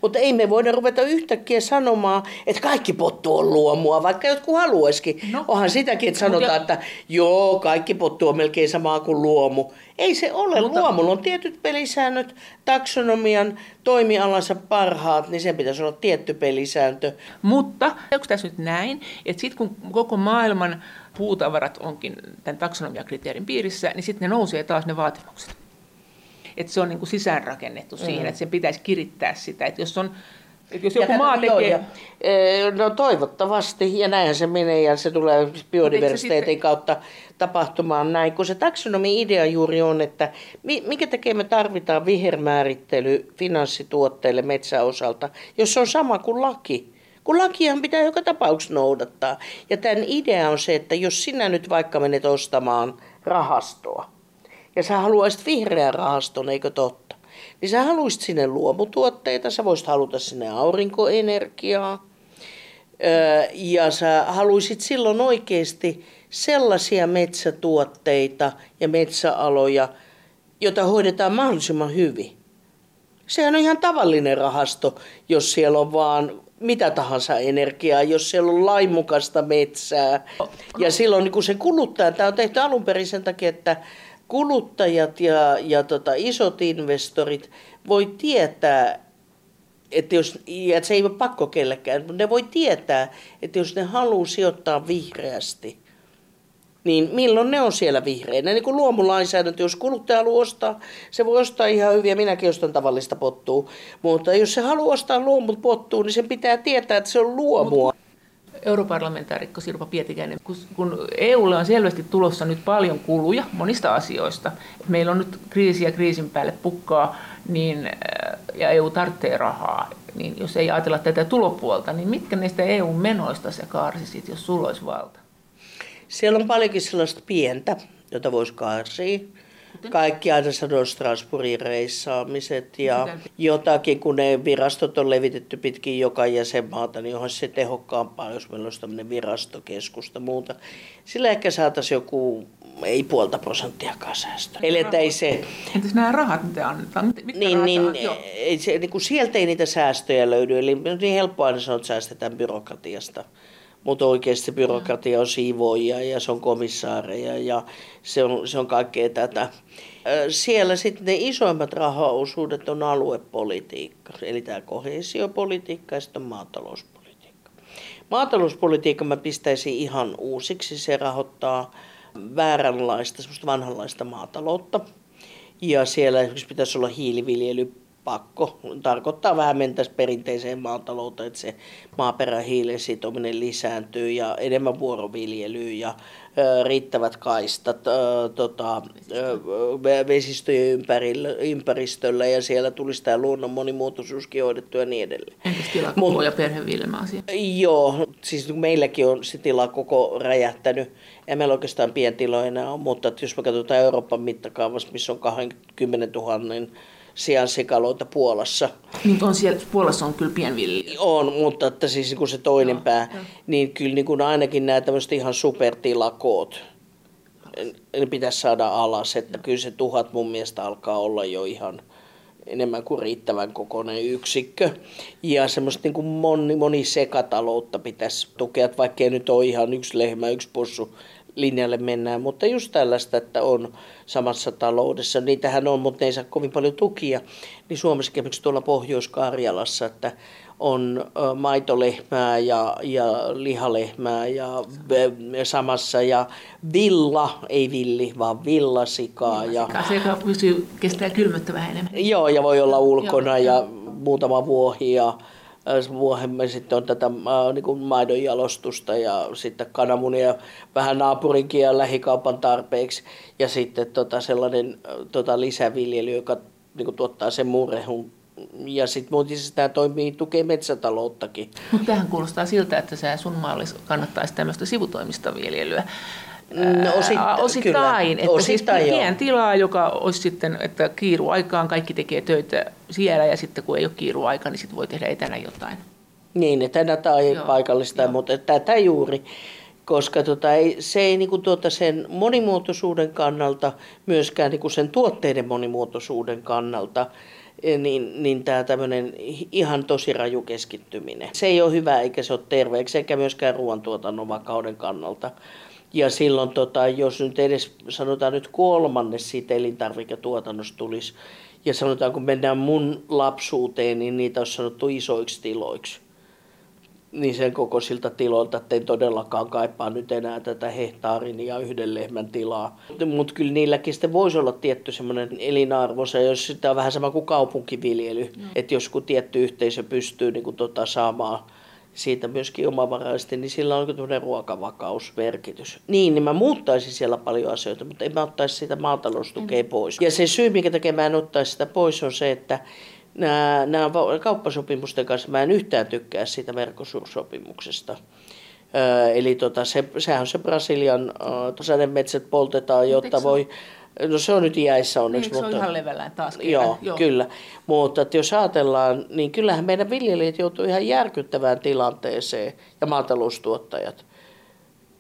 Mutta ei me voida ruveta yhtäkkiä sanomaan, että kaikki pottu on luomua, vaikka jotkut haluaisikin. No. Onhan sitäkin, että sanotaan, että joo, kaikki pottu on melkein samaa kuin luomu. Ei se ole. Mutta... Luomulla on tietyt pelisäännöt, taksonomian toimialansa parhaat, niin sen pitäisi olla tietty pelisääntö. Mutta onko tässä nyt näin, että sitten kun koko maailman puutavarat onkin tämän taksonomiakriteerin piirissä, niin sitten ne nousee taas ne vaatimukset että se on niin kuin sisäänrakennettu mm. siihen, että sen pitäisi kirittää sitä. Että jos on että jos joku ja maa tekee... Joo, ja, no toivottavasti, ja näinhän se menee, ja se tulee biodiversiteetin sitten... kautta tapahtumaan näin. Kun se taksonomi-idea juuri on, että mikä tekee me tarvitaan vihermäärittely finanssituotteille metsäosalta, jos se on sama kuin laki. Kun lakihan pitää joka tapauksessa noudattaa. Ja tämän idea on se, että jos sinä nyt vaikka menet ostamaan rahastoa, ja sä haluaisit vihreän rahaston, eikö totta? Niin sä haluaisit sinne luomutuotteita, sä voisit haluta sinne aurinkoenergiaa. Ja sä haluaisit silloin oikeasti sellaisia metsätuotteita ja metsäaloja, joita hoidetaan mahdollisimman hyvin. Sehän on ihan tavallinen rahasto, jos siellä on vaan mitä tahansa energiaa, jos siellä on laimukasta metsää. Ja silloin niin kun se kuluttaa, tämä on tehty alun perin sen takia, että kuluttajat ja, ja tota, isot investorit voi tietää, että jos, että se ei ole pakko kellekään, mutta ne voi tietää, että jos ne haluaa sijoittaa vihreästi, niin milloin ne on siellä vihreinä. Niin kuin luomulainsäädäntö, jos kuluttaja haluaa ostaa, se voi ostaa ihan hyviä, minäkin ostan tavallista pottua. Mutta jos se haluaa ostaa luomut pottua, niin sen pitää tietää, että se on luomua europarlamentaarikko Sirpa Pietikäinen, kun EUlle on selvästi tulossa nyt paljon kuluja monista asioista, meillä on nyt kriisiä kriisin päälle pukkaa, niin, äh, ja EU tarvitsee rahaa, niin jos ei ajatella tätä tulopuolta, niin mitkä näistä EU-menoista se karsisit, jos sulla olisi valta? Siellä on paljonkin sellaista pientä, jota voisi karsia. Kaikki aina sanoo Strasbourgin reissaamiset ja jotakin, kun ne virastot on levitetty pitkin joka jäsenmaata, niin onhan se tehokkaampaa, jos meillä olisi tämmöinen virastokeskusta muuta. Sillä ehkä saataisiin joku ei puolta prosenttiakaan säästöä. Eli että ei se... Entäs nämä rahat, mitä annetaan? Mitkä niin, niin, ei se, niin kuin sieltä ei niitä säästöjä löydy. Eli on niin helppo aina sanoa, että säästetään byrokratiasta mutta oikeasti byrokratia on siivoja ja se on komissaareja ja se on, se on kaikkea tätä. Siellä sitten ne isoimmat rahaosuudet on aluepolitiikka, eli tämä kohesiopolitiikka ja sitten maatalouspolitiikka. Maatalouspolitiikka mä pistäisin ihan uusiksi, se rahoittaa vääränlaista, semmoista vanhanlaista maataloutta. Ja siellä esimerkiksi pitäisi olla hiiliviljely pakko. Tarkoittaa vähän mentäisiin perinteiseen maatalouteen, että se maaperän hiilen sitominen lisääntyy ja enemmän vuoroviljelyä ja ö, riittävät kaistat ö, tota, ö, vesistöjen ympärillä, ympäristöllä ja siellä tulisi tämä luonnon monimuotoisuuskin hoidettu ja niin edelleen. Entäs tilakoko ja perheviljelmäasia? Joo, siis meilläkin on se tila koko räjähtänyt. Ja meillä oikeastaan pientiloja enää on, mutta jos me katsotaan Euroopan mittakaavassa, missä on 20 000 siansikaloita Puolassa. Niin on siellä, Puolassa on kyllä pienviljelijä. On, mutta että siis niin kuin se toinen no, pää, no. niin kyllä niin kuin ainakin nämä tämmöiset ihan supertilakoot, ne pitäisi saada alas. Että kyllä se tuhat mun mielestä alkaa olla jo ihan enemmän kuin riittävän kokoinen yksikkö. Ja semmoista niin kuin moni, moni sekataloutta pitäisi tukea, vaikka ei nyt ole ihan yksi lehmä, yksi possu linjalle mennään, mutta just tällaista, että on samassa taloudessa. Niitähän on, mutta ne ei saa kovin paljon tukia. Niin Suomessa esimerkiksi tuolla Pohjois-Karjalassa, että on maitolehmää ja, ja lihalehmää ja samassa ja villa, ei villi, vaan villasikaa. Ja, se, joka pysyy, kestää kylmättä vähän enemmän. Joo, ja voi olla ulkona Joo. ja muutama vuohi ja vuohemme sitten on tätä niin kuin maidonjalostusta ja sitten kananmunia vähän naapurinkin ja lähikaupan tarpeeksi. Ja sitten tota sellainen tota lisäviljely, joka niin kuin tuottaa sen murehun ja sitten muuten siis tämä toimii, tukee metsätalouttakin. Tähän kuulostaa siltä, että se sun mallis kannattaisi tämmöistä sivutoimista viljelyä. No, osit, osittain, kyllä. että osittain siis pien tilaa, joka olisi sitten, että kiiruaikaan kaikki tekee töitä siellä ja sitten kun ei ole kiiruaika, niin sitten voi tehdä etänä jotain. Niin, etänä tai Joo. paikallista, Joo. mutta tätä juuri koska tota, ei, se ei niinku tuota sen monimuotoisuuden kannalta, myöskään niinku sen tuotteiden monimuotoisuuden kannalta, eh, niin, niin tämä tämmöinen ihan tosi raju keskittyminen. Se ei ole hyvä eikä se ole terveeksi, eikä myöskään ruoantuotannon vakauden kannalta. Ja silloin, tota, jos nyt edes sanotaan nyt kolmannes siitä elintarviketuotannosta tulisi, ja sanotaan kun mennään mun lapsuuteen, niin niitä olisi sanottu isoiksi tiloiksi. Niin sen kokoisilta tiloilta, että ei todellakaan kaipaa nyt enää tätä hehtaarin ja yhden lehmän tilaa. Mutta kyllä niilläkin sitten voisi olla tietty semmoinen elinarvo, se jos sitä on vähän sama kuin kaupunkiviljely. No. Että jos kun tietty yhteisö pystyy niin kuin tota saamaan siitä myöskin omavaraisesti, niin sillä on tämmöinen ruokavakausmerkitys. Niin, niin mä muuttaisin siellä paljon asioita, mutta en mä ottaisi sitä maataloustukea mm. pois. Ja se syy, minkä takia mä en ottaisi sitä pois, on se, että nämä, nämä kauppasopimusten kanssa mä en yhtään tykkää siitä Mercosur-sopimuksesta. Öö, eli tota, se, sehän on se Brasilian öö, metsät poltetaan, jotta voi... No se on nyt iäissä onneksi. Niin, mutta, se on ihan levällään taas Joo, joo, kyllä. Mutta että jos ajatellaan, niin kyllähän meidän viljelijät joutuu ihan järkyttävään tilanteeseen ja maataloustuottajat.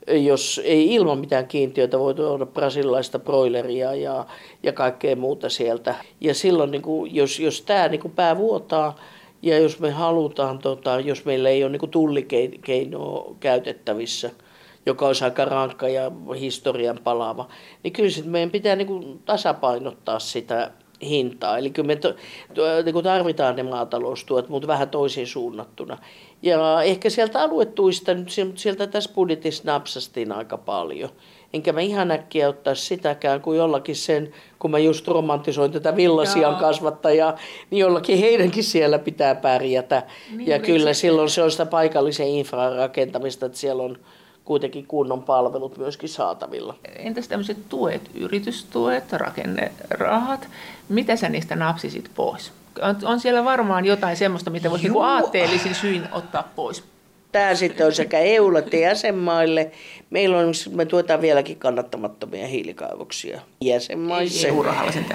Jos ei ilman mitään kiintiöitä voi tuoda brasilaista broileria ja, ja kaikkea muuta sieltä. Ja silloin, niin kuin, jos, jos tämä niin kuin pää vuotaa, ja jos me halutaan, tota, jos meillä ei ole niin tullikeinoa käytettävissä – joka olisi aika rankka ja historian palaava, niin kyllä sit meidän pitää niin kuin tasapainottaa sitä hintaa. Eli kyllä me to, to, niin kuin tarvitaan ne maataloustuot, mutta vähän toisiin suunnattuna. Ja ehkä sieltä aluetuista, nyt sieltä tässä budjetissa napsastiin aika paljon. Enkä mä ihan äkkiä ottaisi sitäkään kuin jollakin sen, kun mä just romantisoin tätä villasian kasvattajaa, niin jollakin heidänkin siellä pitää pärjätä. Niin, ja kyllä se... silloin se on sitä paikallisen infran rakentamista, että siellä on kuitenkin kunnon palvelut myöskin saatavilla. Entäs tämmöiset tuet, yritystuet, rakennerahat, mitä sä niistä napsisit pois? On, on siellä varmaan jotain semmoista, mitä voisi niin aatteellisin syin ottaa pois. Tämä sitten on sekä EUlle että jäsenmaille. Meillä on, me tuetaan vieläkin kannattamattomia hiilikaivoksia jäsenmaissa. Ei EU-rahalla sen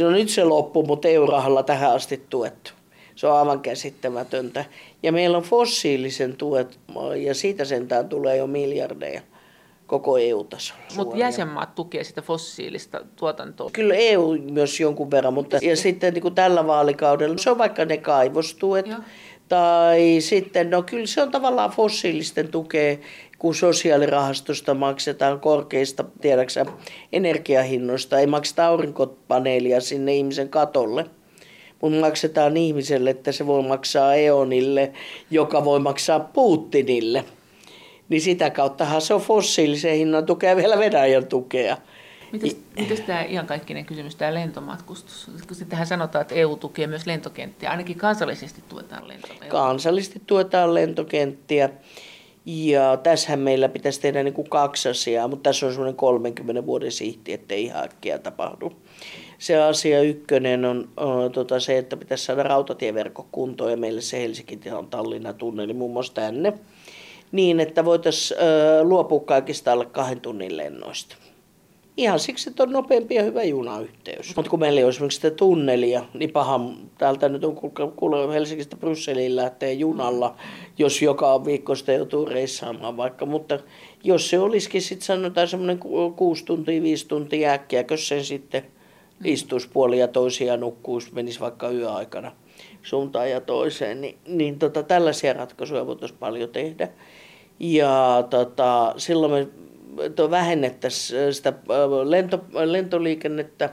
No nyt se loppuu, mutta EU-rahalla tähän asti tuettu. Se on aivan käsittämätöntä. Ja meillä on fossiilisen tuet, ja siitä sentään tulee jo miljardeja koko EU-tasolla. Mutta jäsenmaat tukee sitä fossiilista tuotantoa. Kyllä EU myös jonkun verran, mutta ja sitten niin kuin tällä vaalikaudella se on vaikka ne kaivostuet, Joo. tai sitten, no kyllä se on tavallaan fossiilisten tukea, kun sosiaalirahastosta maksetaan korkeista, tiedäksä, energiahinnoista, ei makseta aurinkopaneelia sinne ihmisen katolle mutta maksetaan ihmiselle, että se voi maksaa Eonille, joka voi maksaa Putinille. Niin sitä kauttahan se on fossiilisen hinnan tukea vielä Venäjän tukea. Mitäs, tämä ihan kaikkinen kysymys, tämä lentomatkustus? Sittenhän sanotaan, että EU tukee myös lentokenttiä, ainakin kansallisesti tuetaan lentokenttiä. Kansallisesti tuetaan lentokenttiä. Ja tässähän meillä pitäisi tehdä niin kuin kaksi asiaa, mutta tässä on semmoinen 30 vuoden sihti, ettei ihan äkkiä tapahdu se asia ykkönen on, on tota se, että pitäisi saada rautatieverkko kuntoon ja meille se Helsinki on Tallinna tunneli muun muassa tänne, niin että voitaisiin luopua kaikista alle kahden tunnin lennoista. Ihan siksi, että on nopeampi ja hyvä junayhteys. Mutta kun meillä ei ole esimerkiksi sitä tunnelia, niin pahan, täältä nyt on kuule Helsingistä Brysseliin lähtee junalla, jos joka viikko sitä joutuu reissaamaan vaikka. Mutta jos se olisikin sitten sanotaan semmoinen kuusi tuntia, viisi tuntia äkkiä, sen sitten istuisi puoli ja toisia nukkuisi, menisi vaikka yöaikana suuntaan ja toiseen, niin, niin tota, tällaisia ratkaisuja voitaisiin paljon tehdä. Ja tota, silloin me vähennettäisiin sitä lento, lentoliikennettä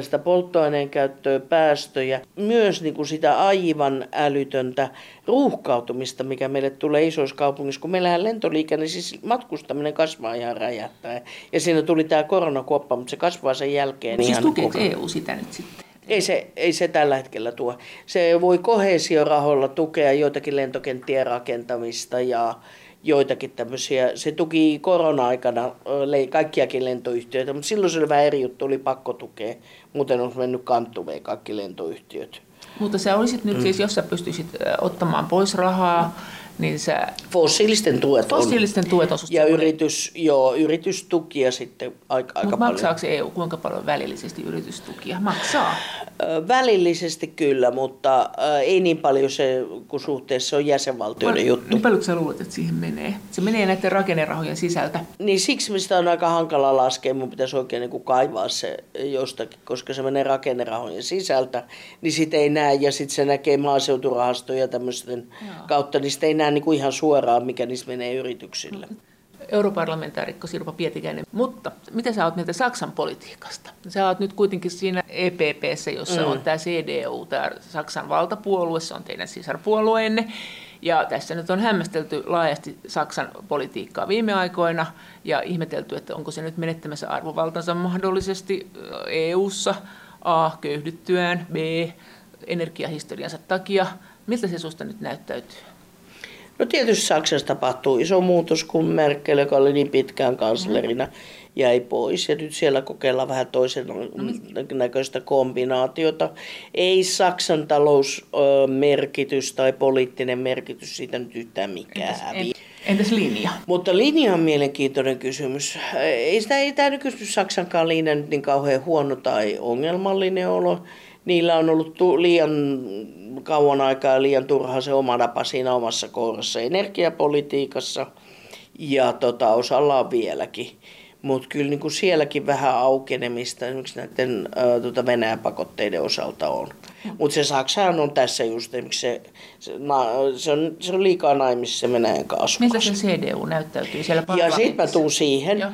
sitä polttoaineen käyttöä, päästöjä, myös niin kuin sitä aivan älytöntä ruuhkautumista, mikä meille tulee isoissa kaupungissa, kun meillähän lentoliikenne, siis matkustaminen kasvaa ihan räjähtää. Ja siinä tuli tämä koronakuoppa, mutta se kasvaa sen jälkeen siis. Siis tukeeko EU sitä nyt sitten? Ei se, ei se tällä hetkellä tuo. Se voi kohesiorahoilla tukea joitakin lentokenttien rakentamista ja joitakin tämmöisiä. Se tuki korona-aikana kaikkiakin lentoyhtiöitä, mutta silloin se oli vähän eri juttu, oli pakko tukea. Muuten olisi mennyt kanttumeen kaikki lentoyhtiöt. Mutta sä olisit nyt mm. siis, jos sä pystyisit ottamaan pois rahaa, niin sä... Fossiilisten tuet Fossiilisten on. tuet on Ja yritys, joo, yritystukia sitten aika, aika paljon. maksaako EU kuinka paljon välillisesti yritystukia? Maksaa? Välillisesti kyllä, mutta ei niin paljon se, kun suhteessa on jäsenvaltioiden Va, juttu. Niin paljon sä luulet, että siihen menee? Se menee näiden rakennerahojen sisältä. Niin siksi sitä on aika hankala laskea. Mun pitäisi oikein niin kuin kaivaa se jostakin, koska se menee rakennerahojen sisältä. Niin sitä ei näe ja sitten se näkee maaseuturahastoja tämmöisten Joo. kautta, niin sitä ei näe niin kuin ihan suoraan, mikä niistä menee yrityksille. Mm europarlamentaarikko Sirpa Pietikäinen. Mutta mitä sä oot mieltä Saksan politiikasta? Sä oot nyt kuitenkin siinä EPPssä, jossa mm. on tämä CDU, tämä Saksan valtapuolue, se on teidän sisarpuolueenne. Ja tässä nyt on hämmästelty laajasti Saksan politiikkaa viime aikoina ja ihmetelty, että onko se nyt menettämässä arvovaltansa mahdollisesti EU-ssa, A, köyhdyttyään, B, energiahistoriansa takia. Miltä se susta nyt näyttäytyy? No tietysti Saksassa tapahtuu iso muutos, kun Merkel, joka oli niin pitkään kanslerina, jäi pois. Ja nyt siellä kokeillaan vähän toisen no, näköistä kombinaatiota. Ei Saksan talousmerkitys tai poliittinen merkitys siitä nyt yhtään mikään häviä. Entäs linja? Mutta linja on mielenkiintoinen kysymys. Ei, sitä, ei tämä kysymys Saksankaan linja nyt niin kauhean huono tai ongelmallinen olo. Niillä on ollut tu- liian kauan aikaa liian turha se oma napa siinä omassa kourassa energiapolitiikassa ja tota, osalla on vieläkin. Mutta kyllä niin kuin sielläkin vähän aukenemista esimerkiksi näiden ää, tota Venäjän pakotteiden osalta on. Mutta se Saksahan on tässä just se, se, na, se, on, se on liikaa naimissa Venäjän kanssa. Miltä se CDU näyttäytyy siellä Ja sitten mä tuun siihen.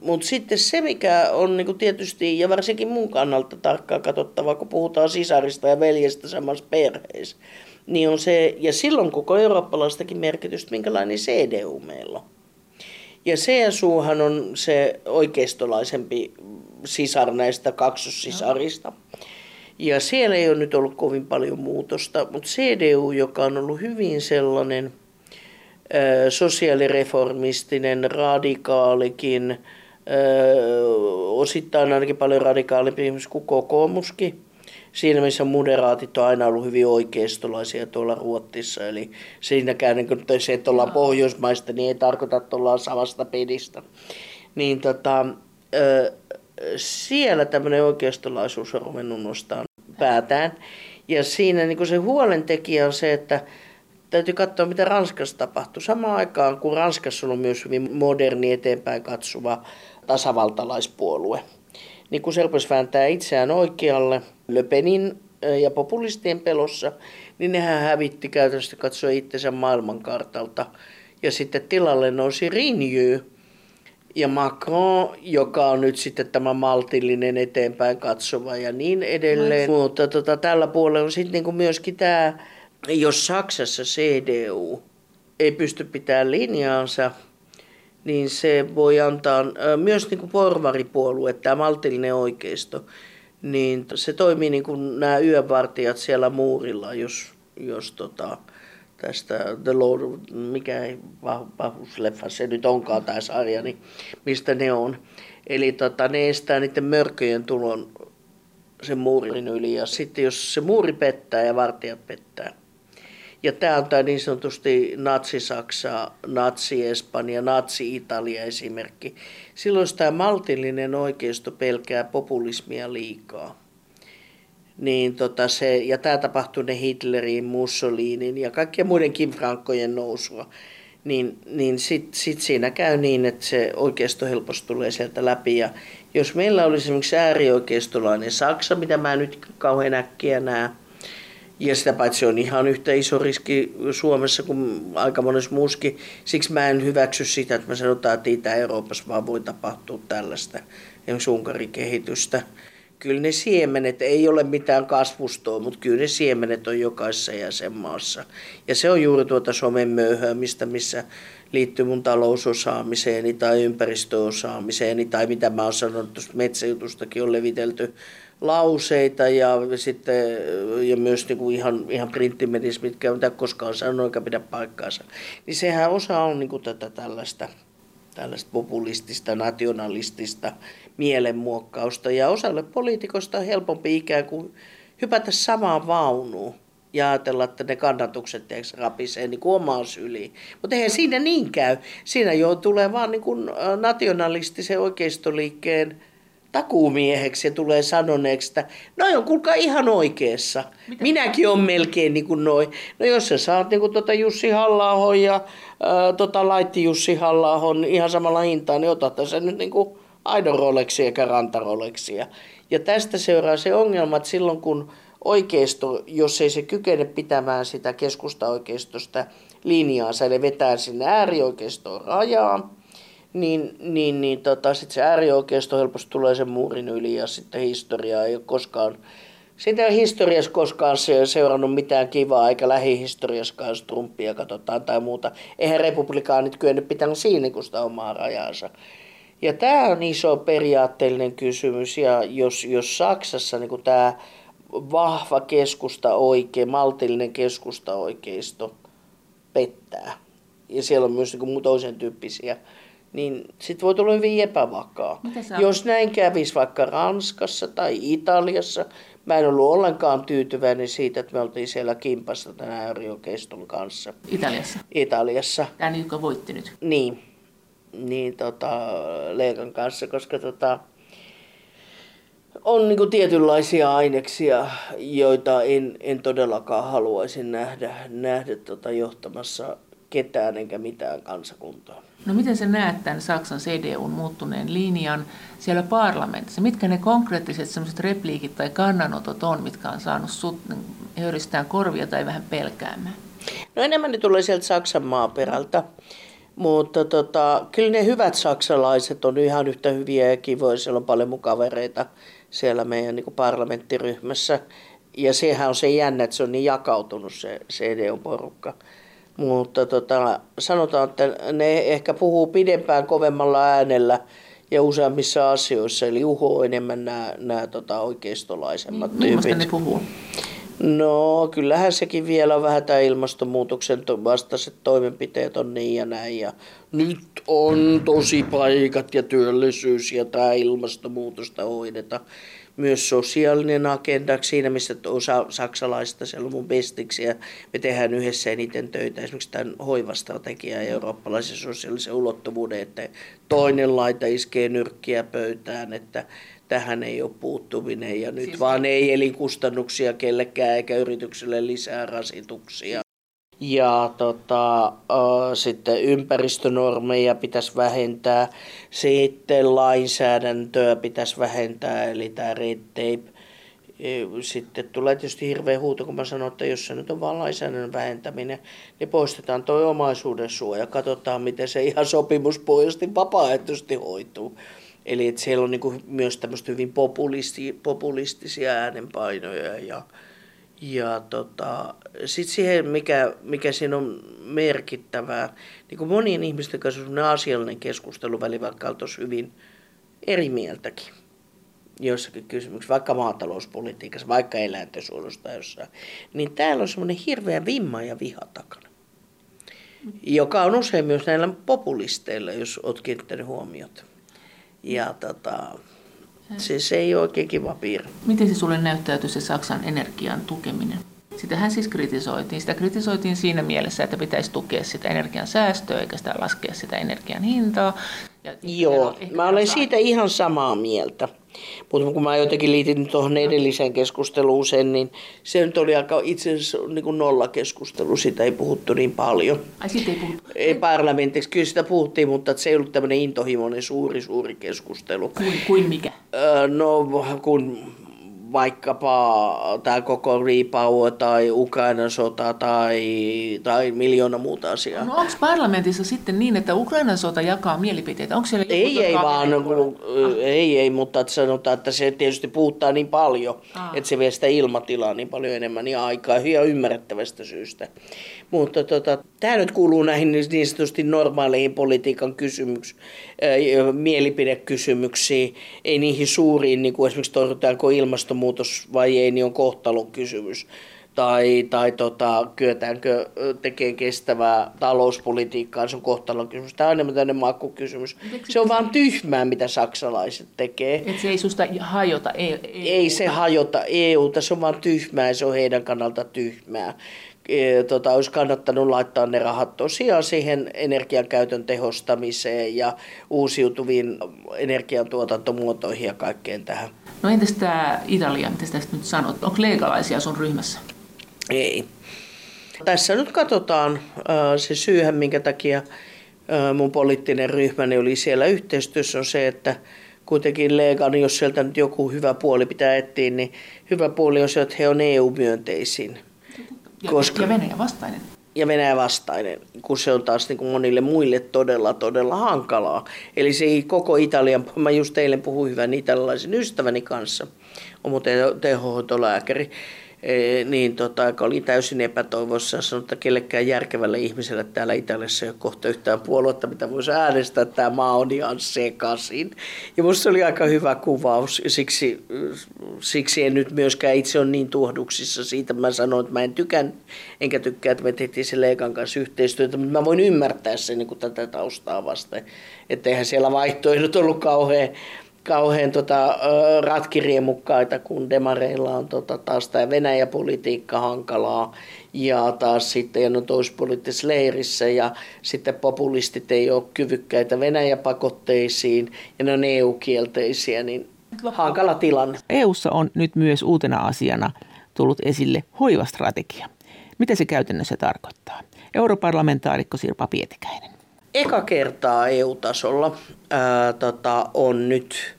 Mutta sitten se, mikä on niinku tietysti, ja varsinkin mun kannalta tarkkaan katsottava, kun puhutaan sisarista ja veljestä samassa perheessä, niin on se, ja silloin koko eurooppalaistakin merkitystä, minkälainen CDU meillä on. Ja CSUhan on se oikeistolaisempi sisar näistä kaksossisarista. Ja siellä ei ole nyt ollut kovin paljon muutosta, mutta CDU, joka on ollut hyvin sellainen sosiaalireformistinen, radikaalikin, osittain ainakin paljon radikaalimpi ihmisiä kuin kokoomuskin. Siinä missä moderaatit on aina ollut hyvin oikeistolaisia tuolla Ruotsissa. Eli siinäkään, niin kun se, että ollaan pohjoismaista, niin ei tarkoita, että ollaan samasta pedistä. Niin tota, siellä tämmöinen oikeistolaisuus on ruvennut nostaa päätään. Ja siinä niin se huolentekijä on se, että täytyy katsoa, mitä Ranskassa tapahtuu. Samaan aikaan, kun Ranskassa on myös hyvin moderni, eteenpäin katsova tasavaltalaispuolue. Niin kun se rupesi vääntää itseään oikealle Löpenin ja populistien pelossa, niin nehän hävitti käytännössä katsoa itsensä maailmankartalta. Ja sitten tilalle nousi Rinjy ja Macron, joka on nyt sitten tämä maltillinen eteenpäin katsova ja niin edelleen. Nice. Mutta tota, tällä puolella on sitten niinku myöskin tämä, jos Saksassa CDU ei pysty pitämään linjaansa, niin se voi antaa myös niin kuin porvaripuolue, tämä maltillinen oikeisto, niin se toimii niin kuin nämä yövartijat siellä muurilla, jos, jos tota, tästä The Lord, mikä ei vahvuusleffa se nyt onkaan tämä sarja, niin mistä ne on. Eli tota, ne estää niiden mörköjen tulon sen muurin yli ja sitten jos se muuri pettää ja vartijat pettää, ja tämä niin sanotusti natsi-Saksa, natsi-Espanja, natsi-Italia esimerkki. Silloin tämä maltillinen oikeisto pelkää populismia liikaa. Niin tota se, ja tämä tapahtui ne Hitlerin, Mussolinin ja kaikkien muidenkin frankkojen nousua. Niin, niin sitten sit siinä käy niin, että se oikeisto helposti tulee sieltä läpi. Ja jos meillä olisi esimerkiksi äärioikeistolainen Saksa, mitä mä nyt kauhean äkkiä näen, ja sitä paitsi on ihan yhtä iso riski Suomessa kuin aika monessa muuskin. Siksi mä en hyväksy sitä, että me sanotaan, että Itä-Euroopassa vaan voi tapahtua tällaista esimerkiksi Unkarin kehitystä. kyllä ne siemenet, ei ole mitään kasvustoa, mutta kyllä ne siemenet on jokaisessa jäsenmaassa. Ja se on juuri tuota somen möyhäämistä, missä liittyy mun talousosaamiseeni tai ympäristöosaamiseeni tai mitä mä oon sanonut, tuosta metsäjutustakin on levitelty lauseita ja, sitten, ja myös niin kuin ihan, ihan printtimedissä, mitkä ei koskaan sanonut eikä pidä paikkaansa. Niin sehän osa on niin kuin tätä tällaista, tällaista populistista, nationalistista mielenmuokkausta. Ja osalle poliitikosta on helpompi ikään kuin hypätä samaan vaunuun ja ajatella, että ne kannatukset tiedätkö, rapisee niin kuin omaan syliin. Mutta eihän siinä niin käy. Siinä jo tulee vaan niin kuin nationalistisen oikeistoliikkeen takuumieheksi ja tulee sanoneeksi, että no on kuulkaa ihan oikeassa. Mitä? Minäkin on melkein niin kuin noin. No jos sä saat niin kuin tuota Jussi halla ja ää, tota Laitti Jussi halla ihan samalla hintaan, niin otat sä nyt niin kuin aidon roleksia eikä rantaroleksia. Ja tästä seuraa se ongelma, että silloin kun oikeisto, jos ei se kykene pitämään sitä keskusta-oikeistosta linjaansa, eli vetää sinne äärioikeistoon rajaa, niin, niin, niin tota, sitten se äärioikeisto helposti tulee sen muurin yli ja sitten historia ei ole koskaan, sitä ei historiassa koskaan seurannut mitään kivaa, eikä lähihistoriaskaan, jos Trumpia katsotaan tai muuta. Eihän republikaanit kyennyt pitämään siinä kun sitä omaa rajansa. Ja tämä on iso periaatteellinen kysymys, ja jos, jos Saksassa niin tämä vahva keskusta oikein, maltillinen keskusta oikeisto pettää, ja siellä on myös niin toisen tyyppisiä niin sitten voi tulla hyvin epävakaa. Jos näin kävisi vaikka Ranskassa tai Italiassa, mä en ollut ollenkaan tyytyväinen siitä, että me oltiin siellä kimpassa tämän äärioikeiston kanssa. Italiassa? Italiassa. Tämä joka voitti nyt? Niin, niin tota, Leikan kanssa, koska tota, on niin tietynlaisia aineksia, joita en, en todellakaan haluaisi nähdä, nähdä tota, johtamassa ketään enkä mitään kansakuntaa. No miten sä näet tämän Saksan CDUn muuttuneen linjan siellä parlamentissa? Mitkä ne konkreettiset sellaiset repliikit tai kannanotot on, mitkä on saanut sut höyristään korvia tai vähän pelkäämään? No enemmän ne tulee sieltä Saksan maaperältä. Mutta tota, kyllä ne hyvät saksalaiset on ihan yhtä hyviä ja kivoja. Siellä on paljon mukavereita siellä meidän niin parlamenttiryhmässä. Ja sehän on se jännä, että se on niin jakautunut se CDU-porukka. Mutta tota, sanotaan, että ne ehkä puhuu pidempään kovemmalla äänellä ja useammissa asioissa, eli uho enemmän nämä, nämä tota, oikeistolaisemmat niin, tyypit. ne puhuu? No kyllähän sekin vielä on vähän tämä ilmastonmuutoksen vastaiset toimenpiteet on niin ja näin. Ja nyt on tosi paikat ja työllisyys ja tämä ilmastonmuutosta hoidetaan myös sosiaalinen agenda siinä, missä osa saksalaista siellä on mun bestiksiä. Me tehdään yhdessä eniten töitä esimerkiksi tämän hoivastrategian ja eurooppalaisen sosiaalisen ulottuvuuden, että toinen laita iskee nyrkkiä pöytään, että tähän ei ole puuttuminen ja nyt siis vaan ei elinkustannuksia kellekään eikä yritykselle lisää rasituksia. Ja tota, sitten ympäristönormeja pitäisi vähentää, sitten lainsäädäntöä pitäisi vähentää, eli tämä red tape. Sitten tulee tietysti hirveä huuto, kun mä sanon, että jos se nyt on vain lainsäädännön vähentäminen, niin poistetaan tuo omaisuuden suoja. Katsotaan, miten se ihan sopimuspohjaisesti vapaaehtoisesti hoituu. Eli että siellä on niin myös tämmöistä hyvin populisti, populistisia äänenpainoja ja, ja tota, sitten siihen, mikä, mikä siinä on merkittävää, niin kuin monien ihmisten kanssa on asiallinen keskustelu vaikka oltaisiin hyvin eri mieltäkin jossakin kysymyksessä, vaikka maatalouspolitiikassa, vaikka eläintensuojelusta jossain, niin täällä on semmoinen hirveä vimma ja viha takana, joka on usein myös näillä populisteilla, jos olet kiinnittänyt huomiota. Ja tota, se, se ei ole oikein kiva piirre. Miten se sulle näyttäytyy se Saksan energian tukeminen? Sitähän siis kritisoitiin. Sitä kritisoitiin siinä mielessä, että pitäisi tukea sitä energian säästöä eikä sitä laskea sitä energian hintaa. Ja Joo, mä olen siitä ihan samaa mieltä. Mutta kun mä jotenkin liitin tuohon edelliseen keskusteluun sen, niin se nyt oli aika itse asiassa niin kuin nollakeskustelu, sitä ei puhuttu niin paljon. Ai siitä ei puhuttu? Ei parlamentiksi, kyllä sitä puhuttiin, mutta se ei ollut tämmöinen intohimoinen suuri, suuri keskustelu. Kuin, kuin mikä? Öö, no kun vaikkapa tämä koko repower tai Ukrainan sota tai, tai miljoona muuta asiaa. No onko parlamentissa sitten niin, että Ukrainan sota jakaa mielipiteitä? Onko siellä ei, ei vaan, no, ah. ei, ei, mutta että sanotaan, että se tietysti puhuttaa niin paljon, ah. että se vie sitä ilmatilaa niin paljon enemmän ja aikaa ja ymmärrettävästä syystä. Mutta tota, tämä nyt kuuluu näihin niin sanotusti normaaleihin politiikan kysymyksiin, mielipidekysymyksiin, ei niihin suuriin, niin kuin esimerkiksi torjutaanko ilmastonmuutos vai ei, niin on kohtalon kysymys tai, tai tota, kyetäänkö tekemään kestävää talouspolitiikkaa, se on kohtalon kysymys. Tämä on enemmän tämmöinen makkukysymys. Se on vaan tyhmää, mitä saksalaiset tekee. Et se ei susta hajota EU. Ei se hajota EUta, se on vaan tyhmää ja se on heidän kannalta tyhmää. E, tota, olisi kannattanut laittaa ne rahat tosiaan siihen energiankäytön tehostamiseen ja uusiutuviin energiantuotantomuotoihin ja kaikkeen tähän. No entäs tämä Italia, mitä tästä nyt sanot? Onko leikalaisia sun ryhmässä? Ei. Tässä nyt katsotaan äh, se syyhän, minkä takia äh, mun poliittinen ryhmäni oli siellä yhteistyössä, on se, että kuitenkin Legan, jos sieltä nyt joku hyvä puoli pitää etsiä, niin hyvä puoli on se, että he on EU-myönteisin. Ja, koska, ja Venäjä vastainen. Ja Venäjä vastainen, kun se on taas niin kuin monille muille todella, todella hankalaa. Eli se ei koko Italian, mä just eilen puhuin hyvän italialaisen ystäväni kanssa, on muuten tehohoitolääkäri, niin tota, joka oli täysin epätoivossa sanoi, että kellekään järkevälle ihmiselle täällä Italiassa ei ole kohta yhtään puoluetta, mitä voisi äänestää. Tämä maa on ihan sekaisin. Ja minusta se oli aika hyvä kuvaus siksi, siksi en nyt myöskään itse ole niin tuhduksissa siitä. Mä sanoin, että mä en tykän, enkä tykkää, että me tehtiin se Leikan kanssa yhteistyötä, mutta mä voin ymmärtää sen niin kuin tätä taustaa vasten. Että eihän siellä vaihtoehdot ollut kauhean kauhean tota, ratkiriemukkaita, kun demareilla on tota, taas tämä Venäjä-politiikka hankalaa ja taas sitten ja no toispoliittisessa leirissä ja sitten populistit ei ole kyvykkäitä Venäjä-pakotteisiin ja ne on EU-kielteisiä, niin hankala tilanne. EUssa on nyt myös uutena asiana tullut esille hoivastrategia. Mitä se käytännössä tarkoittaa? Europarlamentaarikko Sirpa Pietikäinen eka kertaa EU-tasolla ää, tota, on nyt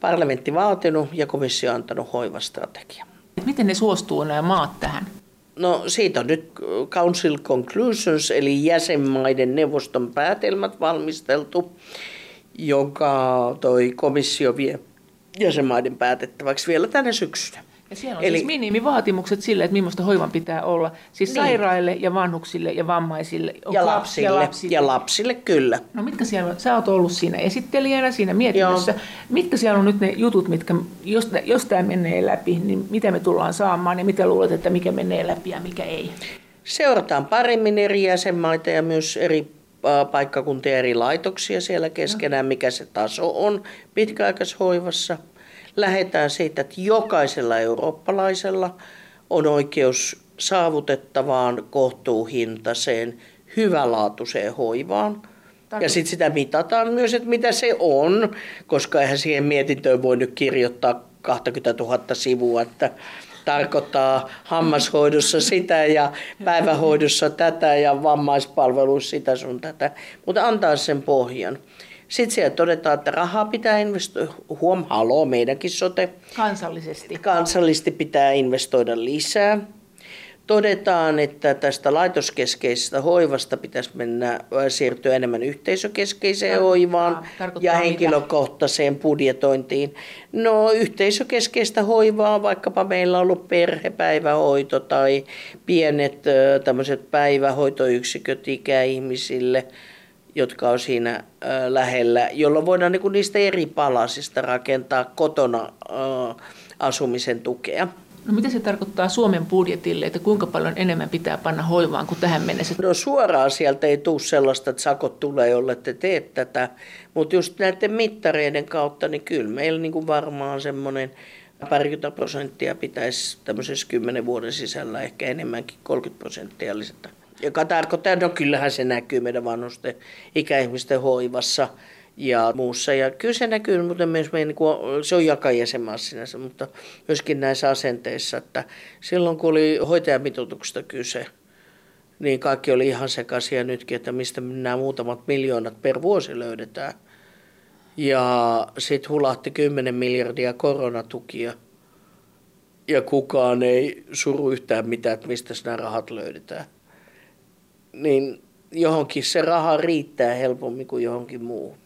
parlamentti vaatinut ja komissio antanut hoivastrategia. Miten ne suostuu nämä maat tähän? No siitä on nyt Council Conclusions eli jäsenmaiden neuvoston päätelmät valmisteltu, joka toi komissio vie jäsenmaiden päätettäväksi vielä tänä syksynä. Ja siellä on Eli, siis minimivaatimukset sille, että millaista hoivan pitää olla. Siis niin. sairaille ja vanhuksille ja vammaisille. Ja lapsille, ja lapsille. Ja lapsille, kyllä. No mitkä siellä on? Sä oot ollut siinä esittelijänä, siinä mietinnössä. Joo. Mitkä siellä on nyt ne jutut, mitkä, jos, jos tämä menee läpi, niin mitä me tullaan saamaan ja mitä luulet, että mikä menee läpi ja mikä ei? Seurataan paremmin eri jäsenmaita ja myös eri paikkakuntia eri laitoksia siellä keskenään, mikä se taso on pitkäaikaishoivassa – lähdetään siitä, että jokaisella eurooppalaisella on oikeus saavutettavaan kohtuuhintaiseen, hyvälaatuiseen hoivaan. Tarkoitus. Ja sitten sitä mitataan myös, että mitä se on, koska eihän siihen mietintöön voi nyt kirjoittaa 20 000 sivua, että tarkoittaa hammashoidossa sitä ja päivähoidossa tätä ja vammaispalveluissa sitä sun tätä, mutta antaa sen pohjan. Sitten siellä todetaan, että rahaa pitää investoida. Huom, haloo, meidänkin sote. Kansallisesti. Kansallisesti pitää investoida lisää. Todetaan, että tästä laitoskeskeisestä hoivasta pitäisi mennä äh, siirtyä enemmän yhteisökeskeiseen hoivaan ja henkilökohtaiseen mitä? budjetointiin. No yhteisökeskeistä hoivaa, vaikkapa meillä on ollut perhepäivähoito tai pienet äh, tämmöiset päivähoitoyksiköt ikäihmisille – jotka on siinä lähellä, jolloin voidaan niin niistä eri palasista rakentaa kotona asumisen tukea. No mitä se tarkoittaa Suomen budjetille, että kuinka paljon enemmän pitää panna hoivaan kuin tähän mennessä? No suoraan sieltä ei tule sellaista, että sakot tulee, jolle te teet tätä, mutta just näiden mittareiden kautta, niin kyllä meillä niin kuin varmaan semmoinen parikymmentä prosenttia pitäisi tämmöisessä kymmenen vuoden sisällä ehkä enemmänkin 30 prosenttia lisätä joka tarkoittaa, no kyllähän se näkyy meidän vanhusten ikäihmisten hoivassa ja muussa. Ja kyllä se näkyy, mutta myös meidän, niin se on jakajäsenmaassa sinänsä, mutta myöskin näissä asenteissa, että silloin kun oli hoitajamitoituksesta kyse, niin kaikki oli ihan sekaisin nytkin, että mistä nämä muutamat miljoonat per vuosi löydetään. Ja sitten hulahti 10 miljardia koronatukia – ja kukaan ei suru yhtään mitään, että mistä nämä rahat löydetään. Niin johonkin se raha riittää helpommin kuin johonkin muuhun.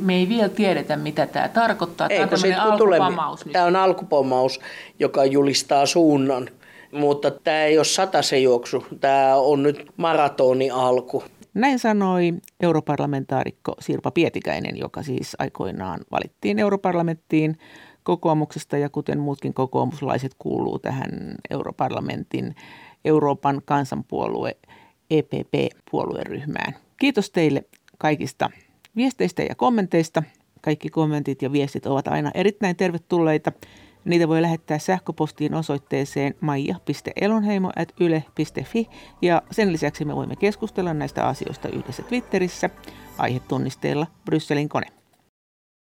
Me ei vielä tiedetä, mitä tämä tarkoittaa. Tämä on Ei, alkupommaus. Tämä on alkupommaus, joka julistaa suunnan. Mutta tämä ei ole se juoksu. Tämä on nyt maratoni alku. Näin sanoi europarlamentaarikko Sirpa Pietikäinen, joka siis aikoinaan valittiin europarlamenttiin kokoomuksesta ja kuten muutkin kokoomuslaiset kuuluu tähän europarlamentin Euroopan kansanpuolue EPP-puolueryhmään. Kiitos teille kaikista viesteistä ja kommenteista. Kaikki kommentit ja viestit ovat aina erittäin tervetulleita. Niitä voi lähettää sähköpostiin osoitteeseen maija.elonheimo.yle.fi ja sen lisäksi me voimme keskustella näistä asioista yhdessä Twitterissä aihetunnisteella Brysselin kone.